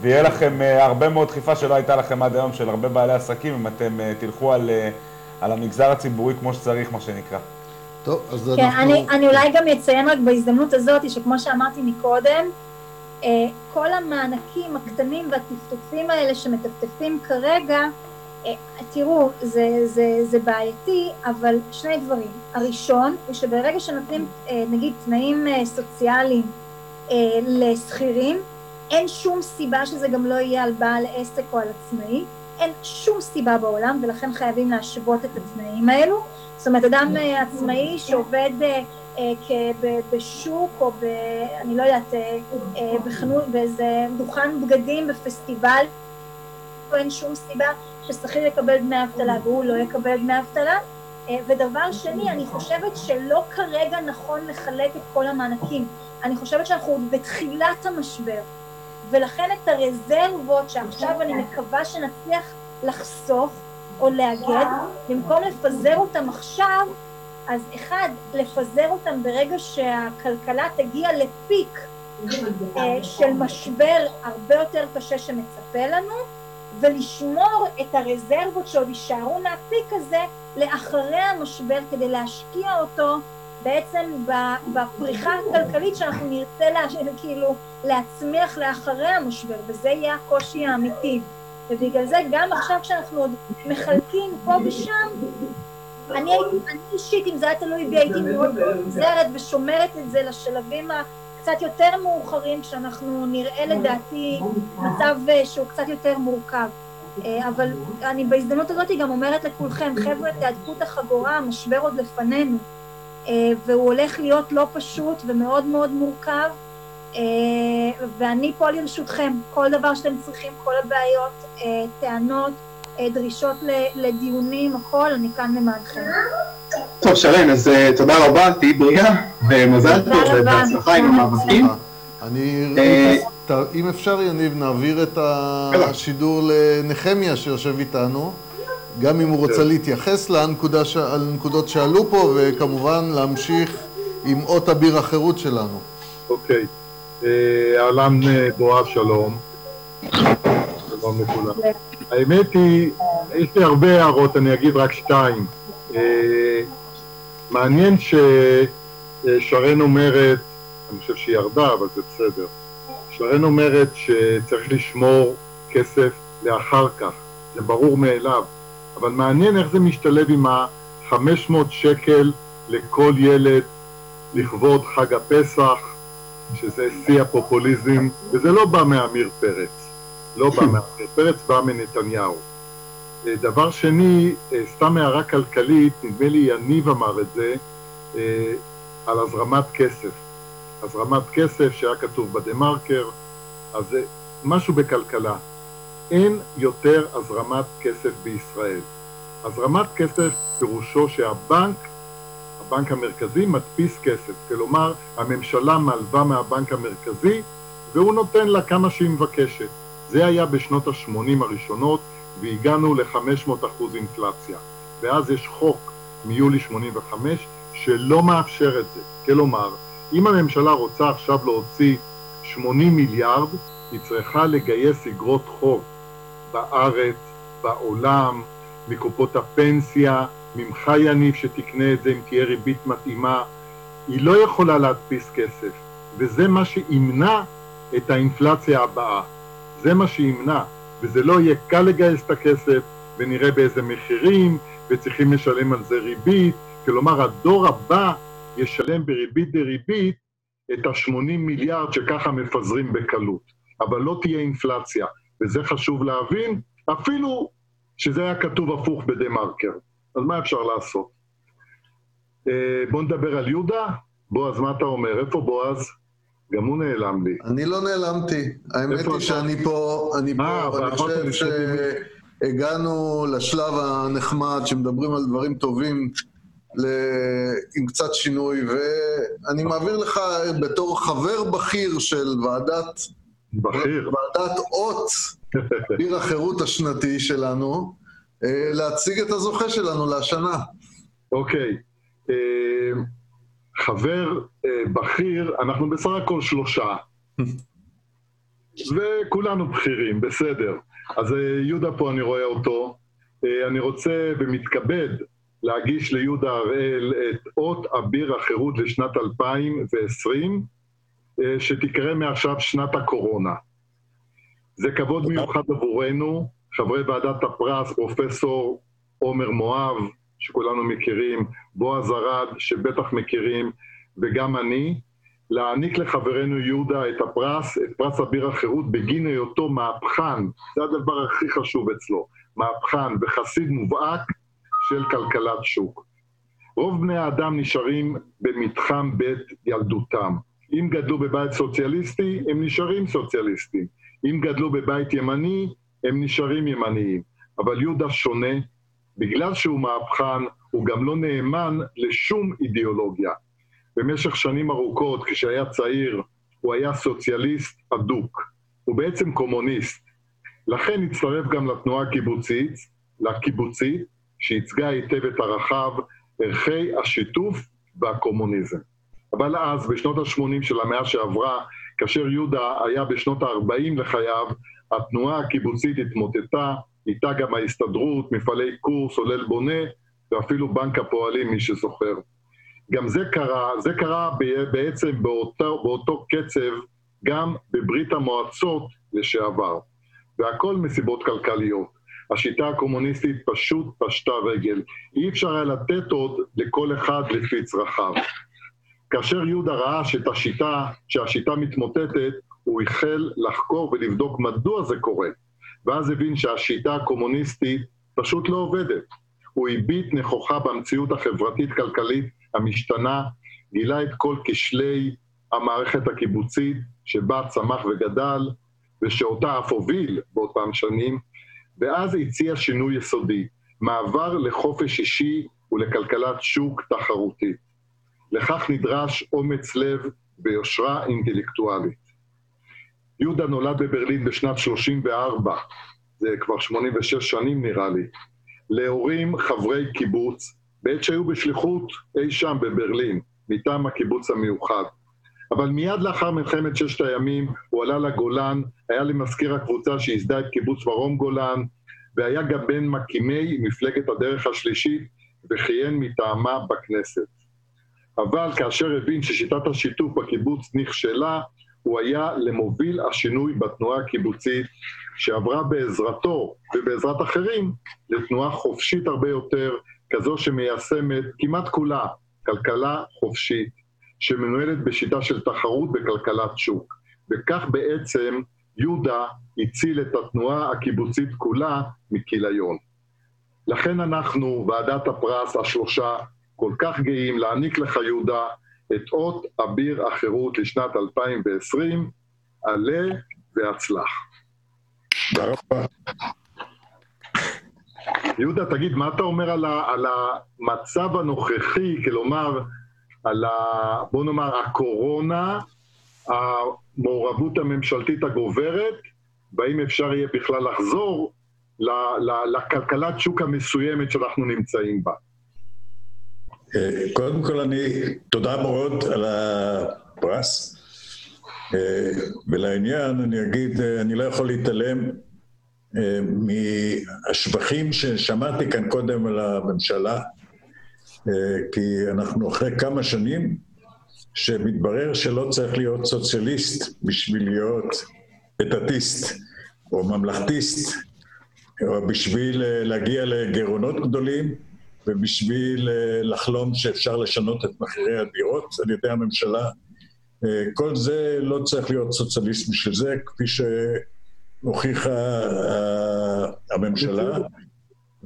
ויהיה לכם אה, הרבה מאוד דחיפה שלא הייתה לכם עד היום, של הרבה בעלי עסקים, אם אתם תלכו על, על המגזר הציבורי כמו שצריך, מה שנקרא. טוב, אז כן, אנחנו... אני, אני אולי גם אציין רק בהזדמנות הזאת, שכמו שאמרתי מקודם, אה, כל המענקים הקטנים והטפטופים האלה שמטפטפים כרגע, אה, תראו, זה, זה, זה בעייתי, אבל שני דברים. הראשון הוא שברגע שנותנים אה, נגיד תנאים סוציאליים לשכירים, אין שום סיבה שזה גם לא יהיה על בעל עסק או על עצמאי, אין שום סיבה בעולם ולכן חייבים להשוות את התנאים האלו. זאת אומרת, אדם עצמאי שעובד אה, בשוק או ב... אני לא יודעת, אה, אה, בחנות, באיזה דוכן בגדים בפסטיבל, אין שום סיבה ששכיר יקבל דמי אבטלה והוא לא יקבל דמי אבטלה. ודבר שני, אני חושבת שלא כרגע נכון לחלק את כל המענקים. אני חושבת שאנחנו עוד בתחילת המשבר, ולכן את הרזרבות שעכשיו אני מקווה שנצליח לחסוך או לאגד, במקום לפזר אותם עכשיו, אז אחד, לפזר אותם ברגע שהכלכלה תגיע לפיק אה, של משבר הרבה יותר קשה שמצפה לנו, ולשמור את הרזרבות שעוד יישארו מהפיק הזה לאחרי המשבר כדי להשקיע אותו בעצם בפריחה הכלכלית שאנחנו נרצה לה, כאילו להצמיח לאחרי המשבר, וזה יהיה הקושי האמיתי. ובגלל זה גם עכשיו כשאנחנו עוד מחלקים פה ושם, אני אישית, אם זה היה תלוי בי, הייתי מאוד עוזרת ושומרת את זה לשלבים הקצת יותר מאוחרים, כשאנחנו נראה לדעתי מצב אה, שהוא קצת יותר מורכב. אה, אבל אני בהזדמנות הזאת גם אומרת לכולכם, חבר'ה, תהדקו את החגורה, המשבר עוד לפנינו. אה, והוא הולך להיות לא פשוט ומאוד מאוד מורכב, ואני פה לרשותכם, כל דבר שאתם צריכים, כל הבעיות, טענות, דרישות לדיונים, הכל, אני כאן למענכם. טוב, שרן, אז uh, תודה רבה, תהיי בריאה, ומזל טוב, ובהצלחה עם המאבקים. אני, אה, אם אפשר, יניב, נעביר את השידור לנחמיה שיושב איתנו, גם אם הוא רוצה כן. להתייחס לנקודות שעלו פה, וכמובן להמשיך עם אות אביר החירות שלנו. אוקיי. אה, אהלן בועז, שלום. שלום לכולם. האמת היא, יש לי הרבה הערות, אני אגיד רק שתיים. מעניין ששרן אומרת, אני חושב שהיא ירדה, אבל זה בסדר, שרן אומרת שצריך לשמור כסף לאחר כך, זה ברור מאליו, אבל מעניין איך זה משתלב עם ה-500 שקל לכל ילד לכבוד חג הפסח, שזה שיא הפופוליזם, וזה לא בא מעמיר פרץ, לא בא מעמיר [laughs] פרץ, בא מנתניהו. דבר שני, אה, סתם הערה כלכלית, נדמה לי יניב אמר את זה, אה, על הזרמת כסף. הזרמת כסף שהיה כתוב בדה מרקר, אז זה משהו בכלכלה. אין יותר הזרמת כסף בישראל. הזרמת כסף פירושו שהבנק, הבנק המרכזי, מדפיס כסף. כלומר, הממשלה מלווה מהבנק המרכזי והוא נותן לה כמה שהיא מבקשת. זה היה בשנות ה-80 הראשונות, והגענו ל-500% אינפלציה. ואז יש חוק מיולי 85 שלא מאפשר את זה. כלומר, אם הממשלה רוצה עכשיו להוציא 80 מיליארד, היא צריכה לגייס אגרות חוב בארץ, בעולם, מקופות הפנסיה, ממך יניב שתקנה את זה אם תהיה ריבית מתאימה. היא לא יכולה להדפיס כסף, וזה מה שימנע את האינפלציה הבאה. זה מה שימנע. וזה לא יהיה קל לגייס את הכסף, ונראה באיזה מחירים, וצריכים לשלם על זה ריבית, כלומר הדור הבא ישלם בריבית דריבית את ה-80 מיליארד שככה מפזרים בקלות, אבל לא תהיה אינפלציה, וזה חשוב להבין, אפילו שזה היה כתוב הפוך בדה מרקר. אז מה אפשר לעשות? אה, בואו נדבר על יהודה. בועז, מה אתה אומר? איפה בועז? גם הוא נעלם לי. אני לא נעלמתי. האמת היא שאני פה, אני פה, אני חושב שהגענו לשלב הנחמד, שמדברים על דברים טובים, עם קצת שינוי, ואני מעביר לך בתור חבר בכיר של ועדת... בכיר. ועדת אות, עיר החירות השנתי שלנו, אה, להציג את הזוכה שלנו לשנה. אוקיי. אה, חבר אה, בכיר, אנחנו בסך הכל שלושה. [laughs] וכולנו בכירים, בסדר. אז אה, יהודה פה, אני רואה אותו. אה, אני רוצה ומתכבד להגיש ליהודה הראל את אות אביר החירות לשנת 2020, אה, שתקרה מעכשיו שנת הקורונה. זה כבוד מיוחד עבורנו, חברי ועדת הפרס, פרופסור עומר מואב, שכולנו מכירים, בועז ארד, שבטח מכירים, וגם אני, להעניק לחברנו יהודה את הפרס, את פרס אביר החירות, בגין היותו מהפכן, זה הדבר הכי חשוב אצלו, מהפכן וחסיד מובהק של כלכלת שוק. רוב בני האדם נשארים במתחם בית ילדותם. אם גדלו בבית סוציאליסטי, הם נשארים סוציאליסטים. אם גדלו בבית ימני, הם נשארים ימניים. אבל יהודה שונה, בגלל שהוא מהפכן, הוא גם לא נאמן לשום אידיאולוגיה. במשך שנים ארוכות, כשהיה צעיר, הוא היה סוציאליסט אדוק. הוא בעצם קומוניסט. לכן הצטרף גם לתנועה הקיבוצית, לקיבוצית, שייצגה היטב את ערכיו, ערכי השיתוף והקומוניזם. אבל אז, בשנות ה-80 של המאה שעברה, כאשר יהודה היה בשנות ה-40 לחייו, התנועה הקיבוצית התמוטטה, איתה גם ההסתדרות, מפעלי קורס, עולל בונה, ואפילו בנק הפועלים, מי שזוכר. גם זה קרה, זה קרה בעצם באותו, באותו קצב גם בברית המועצות לשעבר, והכל מסיבות כלכליות. השיטה הקומוניסטית פשוט פשטה רגל. אי אפשר היה לתת עוד לכל אחד לפי צרכיו. כאשר יהודה ראה שאת השיטה, שהשיטה מתמוטטת, הוא החל לחקור ולבדוק מדוע זה קורה. ואז הבין שהשיטה הקומוניסטית פשוט לא עובדת. הוא הביט נכוחה במציאות החברתית-כלכלית המשתנה, גילה את כל כשלי המערכת הקיבוצית שבה צמח וגדל, ושאותה אף הוביל באותם שנים, ואז הציע שינוי יסודי, מעבר לחופש אישי ולכלכלת שוק תחרותית. לכך נדרש אומץ לב ויושרה אינטלקטואלית. יהודה נולד בברלין בשנת 34, זה כבר 86 שנים נראה לי, להורים חברי קיבוץ, בעת שהיו בשליחות אי שם בברלין, מטעם הקיבוץ המיוחד. אבל מיד לאחר מלחמת ששת הימים הוא עלה לגולן, היה למזכיר הקבוצה שייסדה את קיבוץ מרום גולן, והיה גם בין מקימי מפלגת הדרך השלישית, וכיהן מטעמה בכנסת. אבל כאשר הבין ששיטת השיתוף בקיבוץ נכשלה, הוא היה למוביל השינוי בתנועה הקיבוצית, שעברה בעזרתו ובעזרת אחרים לתנועה חופשית הרבה יותר, כזו שמיישמת כמעט כולה כלכלה חופשית, שמנוהלת בשיטה של תחרות בכלכלת שוק. וכך בעצם יהודה הציל את התנועה הקיבוצית כולה מכיליון. לכן אנחנו, ועדת הפרס השלושה, כל כך גאים להעניק לך, יהודה, את אות אביר החירות לשנת 2020, עלה והצלח. תודה רבה. יהודה, תגיד, מה אתה אומר על, ה, על המצב הנוכחי, כלומר, על ה... בוא נאמר, הקורונה, המעורבות הממשלתית הגוברת, והאם אפשר יהיה בכלל לחזור לכלכלת שוק המסוימת שאנחנו נמצאים בה? אה, קודם כל, אני... תודה מאוד על הפרס. אה, ולעניין, אני אגיד, אה, אני לא יכול להתעלם מהשבחים ששמעתי כאן קודם על הממשלה, כי אנחנו אחרי כמה שנים שמתברר שלא צריך להיות סוציאליסט בשביל להיות אתטיסט או ממלכתיסט, או בשביל להגיע לגירעונות גדולים. ובשביל אה, לחלום שאפשר לשנות את מחירי הדירות על ידי הממשלה. אה, כל זה לא צריך להיות סוציאליסט בשביל זה, כפי שהוכיחה אה, הממשלה.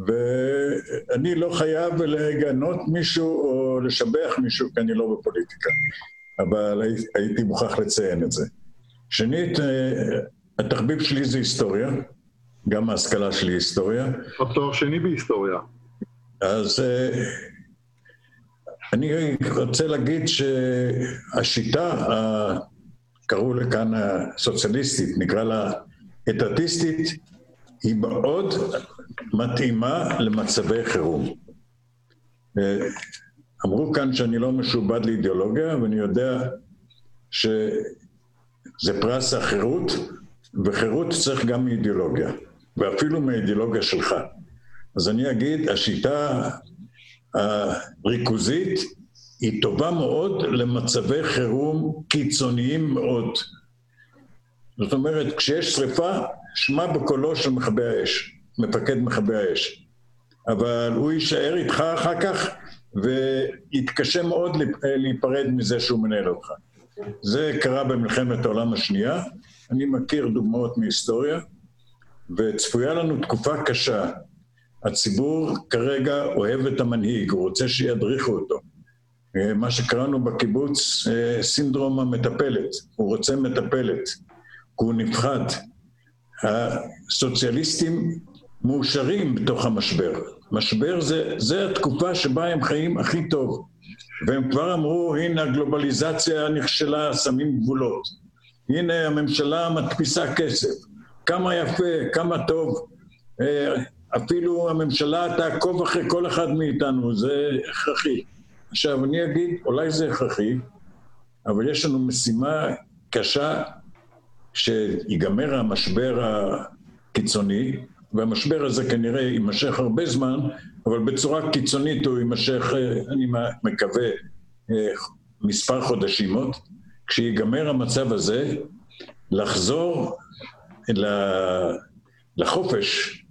ואני לא חייב לגנות מישהו או לשבח מישהו, כי אני לא בפוליטיקה. אבל הייתי מוכרח לציין את זה. שנית, התחביב שלי זה היסטוריה, גם ההשכלה שלי היסטוריה. תואר שני בהיסטוריה. אז אה, אני רוצה להגיד שהשיטה, קראו לכאן הסוציאליסטית, נקרא לה אתטיסטית, היא מאוד מתאימה למצבי חירום. אה, אמרו כאן שאני לא משועבד לאידיאולוגיה, ואני יודע שזה פרס החירות, וחירות צריך גם מאידיאולוגיה, ואפילו מהאידיאולוגיה שלך. אז אני אגיד, השיטה הריכוזית היא טובה מאוד למצבי חירום קיצוניים מאוד. זאת אומרת, כשיש שריפה, שמע בקולו של מכבי האש, מפקד מכבי האש. אבל הוא יישאר איתך אחר כך ויתקשה מאוד להיפרד מזה שהוא מנהל אותך. זה קרה במלחמת העולם השנייה, אני מכיר דוגמאות מהיסטוריה, וצפויה לנו תקופה קשה הציבור כרגע אוהב את המנהיג, הוא רוצה שידריכו אותו. אה, מה שקראנו בקיבוץ אה, סינדרום המטפלת, הוא רוצה מטפלת, הוא נפחד. הסוציאליסטים מאושרים בתוך המשבר. משבר זה, זה התקופה שבה הם חיים הכי טוב. והם כבר אמרו, הנה הגלובליזציה נכשלה, שמים גבולות. הנה הממשלה מדפיסה כסף, כמה יפה, כמה טוב. אפילו הממשלה תעקוב אחרי כל אחד מאיתנו, זה הכרחי. עכשיו, אני אגיד, אולי זה הכרחי, אבל יש לנו משימה קשה שיגמר המשבר הקיצוני, והמשבר הזה כנראה יימשך הרבה זמן, אבל בצורה קיצונית הוא יימשך, אני מקווה, מספר חודשים עוד. כשיגמר המצב הזה, לחזור לחופש,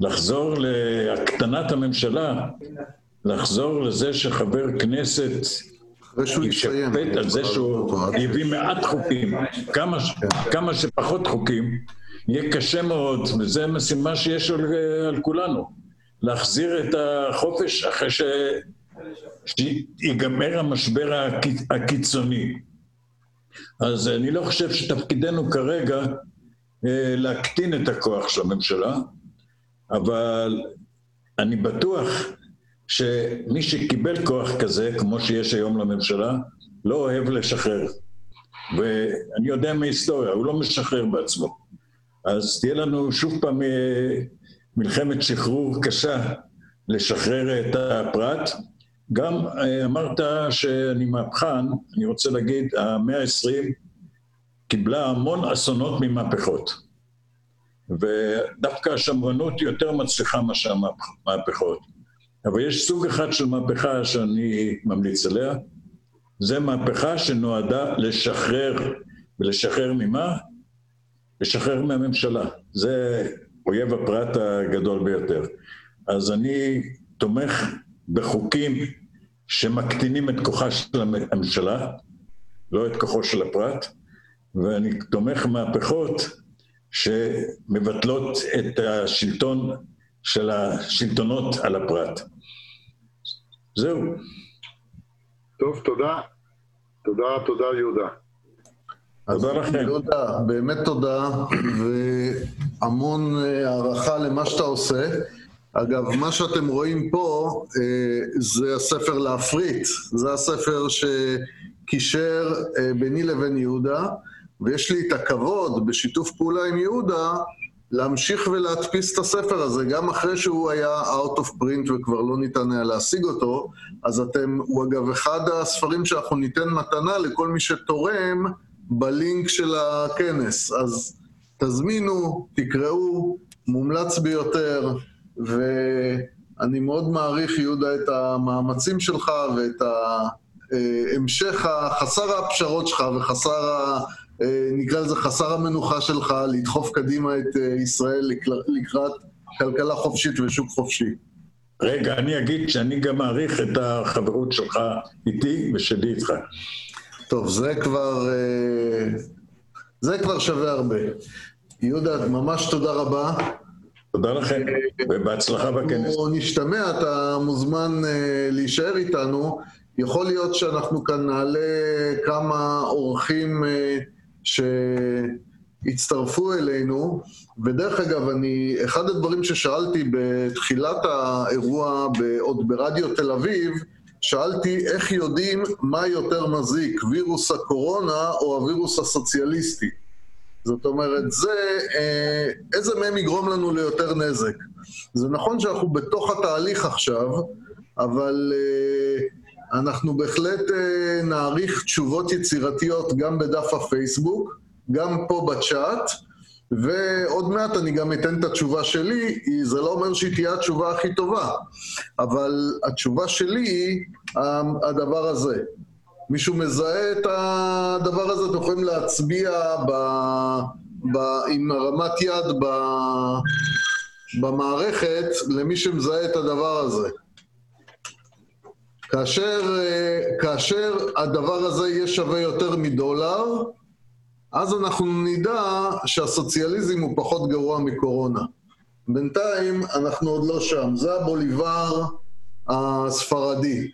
לחזור להקטנת הממשלה, לחזור לזה שחבר כנסת יישפט על זה שהוא הביא מעט חוקים, כמה, כמה שפחות חוקים, יהיה קשה מאוד, וזו משימה שיש על, על כולנו, להחזיר את החופש אחרי ש... שיגמר המשבר הקיצוני. אז אני לא חושב שתפקידנו כרגע אה, להקטין את הכוח של הממשלה, אבל אני בטוח שמי שקיבל כוח כזה, כמו שיש היום לממשלה, לא אוהב לשחרר. ואני יודע מההיסטוריה, הוא לא משחרר בעצמו. אז תהיה לנו שוב פעם אה, מלחמת שחרור קשה לשחרר את הפרט. גם אה, אמרת שאני מהפכן, אני רוצה להגיד, המאה ה-20 קיבלה המון אסונות ממהפכות. ודווקא השמרנות יותר מצליחה מאשר המהפכות. אבל יש סוג אחד של מהפכה שאני ממליץ עליה, זה מהפכה שנועדה לשחרר, ולשחרר ממה? לשחרר מהממשלה. זה אויב הפרט הגדול ביותר. אז אני תומך בחוקים שמקטינים את כוחה של הממשלה, לא את כוחו של הפרט, ואני תומך מהפכות שמבטלות את השלטון של השלטונות על הפרט. זהו. טוב, תודה. תודה, תודה יהודה. תודה לכם. יהודה, באמת תודה, והמון אה, הערכה למה שאתה עושה. אגב, מה שאתם רואים פה אה, זה הספר להפריט, זה הספר שקישר אה, ביני לבין יהודה. ויש לי את הכבוד, בשיתוף פעולה עם יהודה, להמשיך ולהדפיס את הספר הזה, גם אחרי שהוא היה out of print וכבר לא ניתן היה להשיג אותו, אז אתם, הוא אגב אחד הספרים שאנחנו ניתן מתנה לכל מי שתורם בלינק של הכנס. אז תזמינו, תקראו, מומלץ ביותר, ואני מאוד מעריך, יהודה, את המאמצים שלך ואת המשך החסר הפשרות שלך וחסר אה, נקרא לזה חסר המנוחה שלך, לדחוף קדימה את אה, ישראל לקראת כלכלה חופשית ושוק חופשי. רגע, אני אגיד שאני גם מעריך את החברות שלך איתי ושלי איתך. טוב, זה כבר, אה, זה כבר שווה הרבה. יהודה, ממש תודה רבה. תודה לכם, ובהצלחה בכנס. אנחנו נשתמע, אתה מוזמן להישאר איתנו. יכול להיות שאנחנו כאן נעלה כמה אורחים שהצטרפו אלינו, ודרך אגב, אני, אחד הדברים ששאלתי בתחילת האירוע, עוד ברדיו תל אביב, שאלתי איך יודעים מה יותר מזיק, וירוס הקורונה או הווירוס הסוציאליסטי. זאת אומרת, זה, אה, איזה מהם יגרום לנו ליותר נזק. זה נכון שאנחנו בתוך התהליך עכשיו, אבל אה, אנחנו בהחלט אה, נעריך תשובות יצירתיות גם בדף הפייסבוק, גם פה בצ'אט, ועוד מעט אני גם אתן את התשובה שלי, זה לא אומר שהיא תהיה התשובה הכי טובה, אבל התשובה שלי היא הדבר הזה. מישהו מזהה את הדבר הזה, אתם יכולים להצביע ב, ב, עם הרמת יד ב, במערכת למי שמזהה את הדבר הזה. כאשר, אה, כאשר הדבר הזה יהיה שווה יותר מדולר, אז אנחנו נדע שהסוציאליזם הוא פחות גרוע מקורונה. בינתיים אנחנו עוד לא שם, זה הבוליבר הספרדי.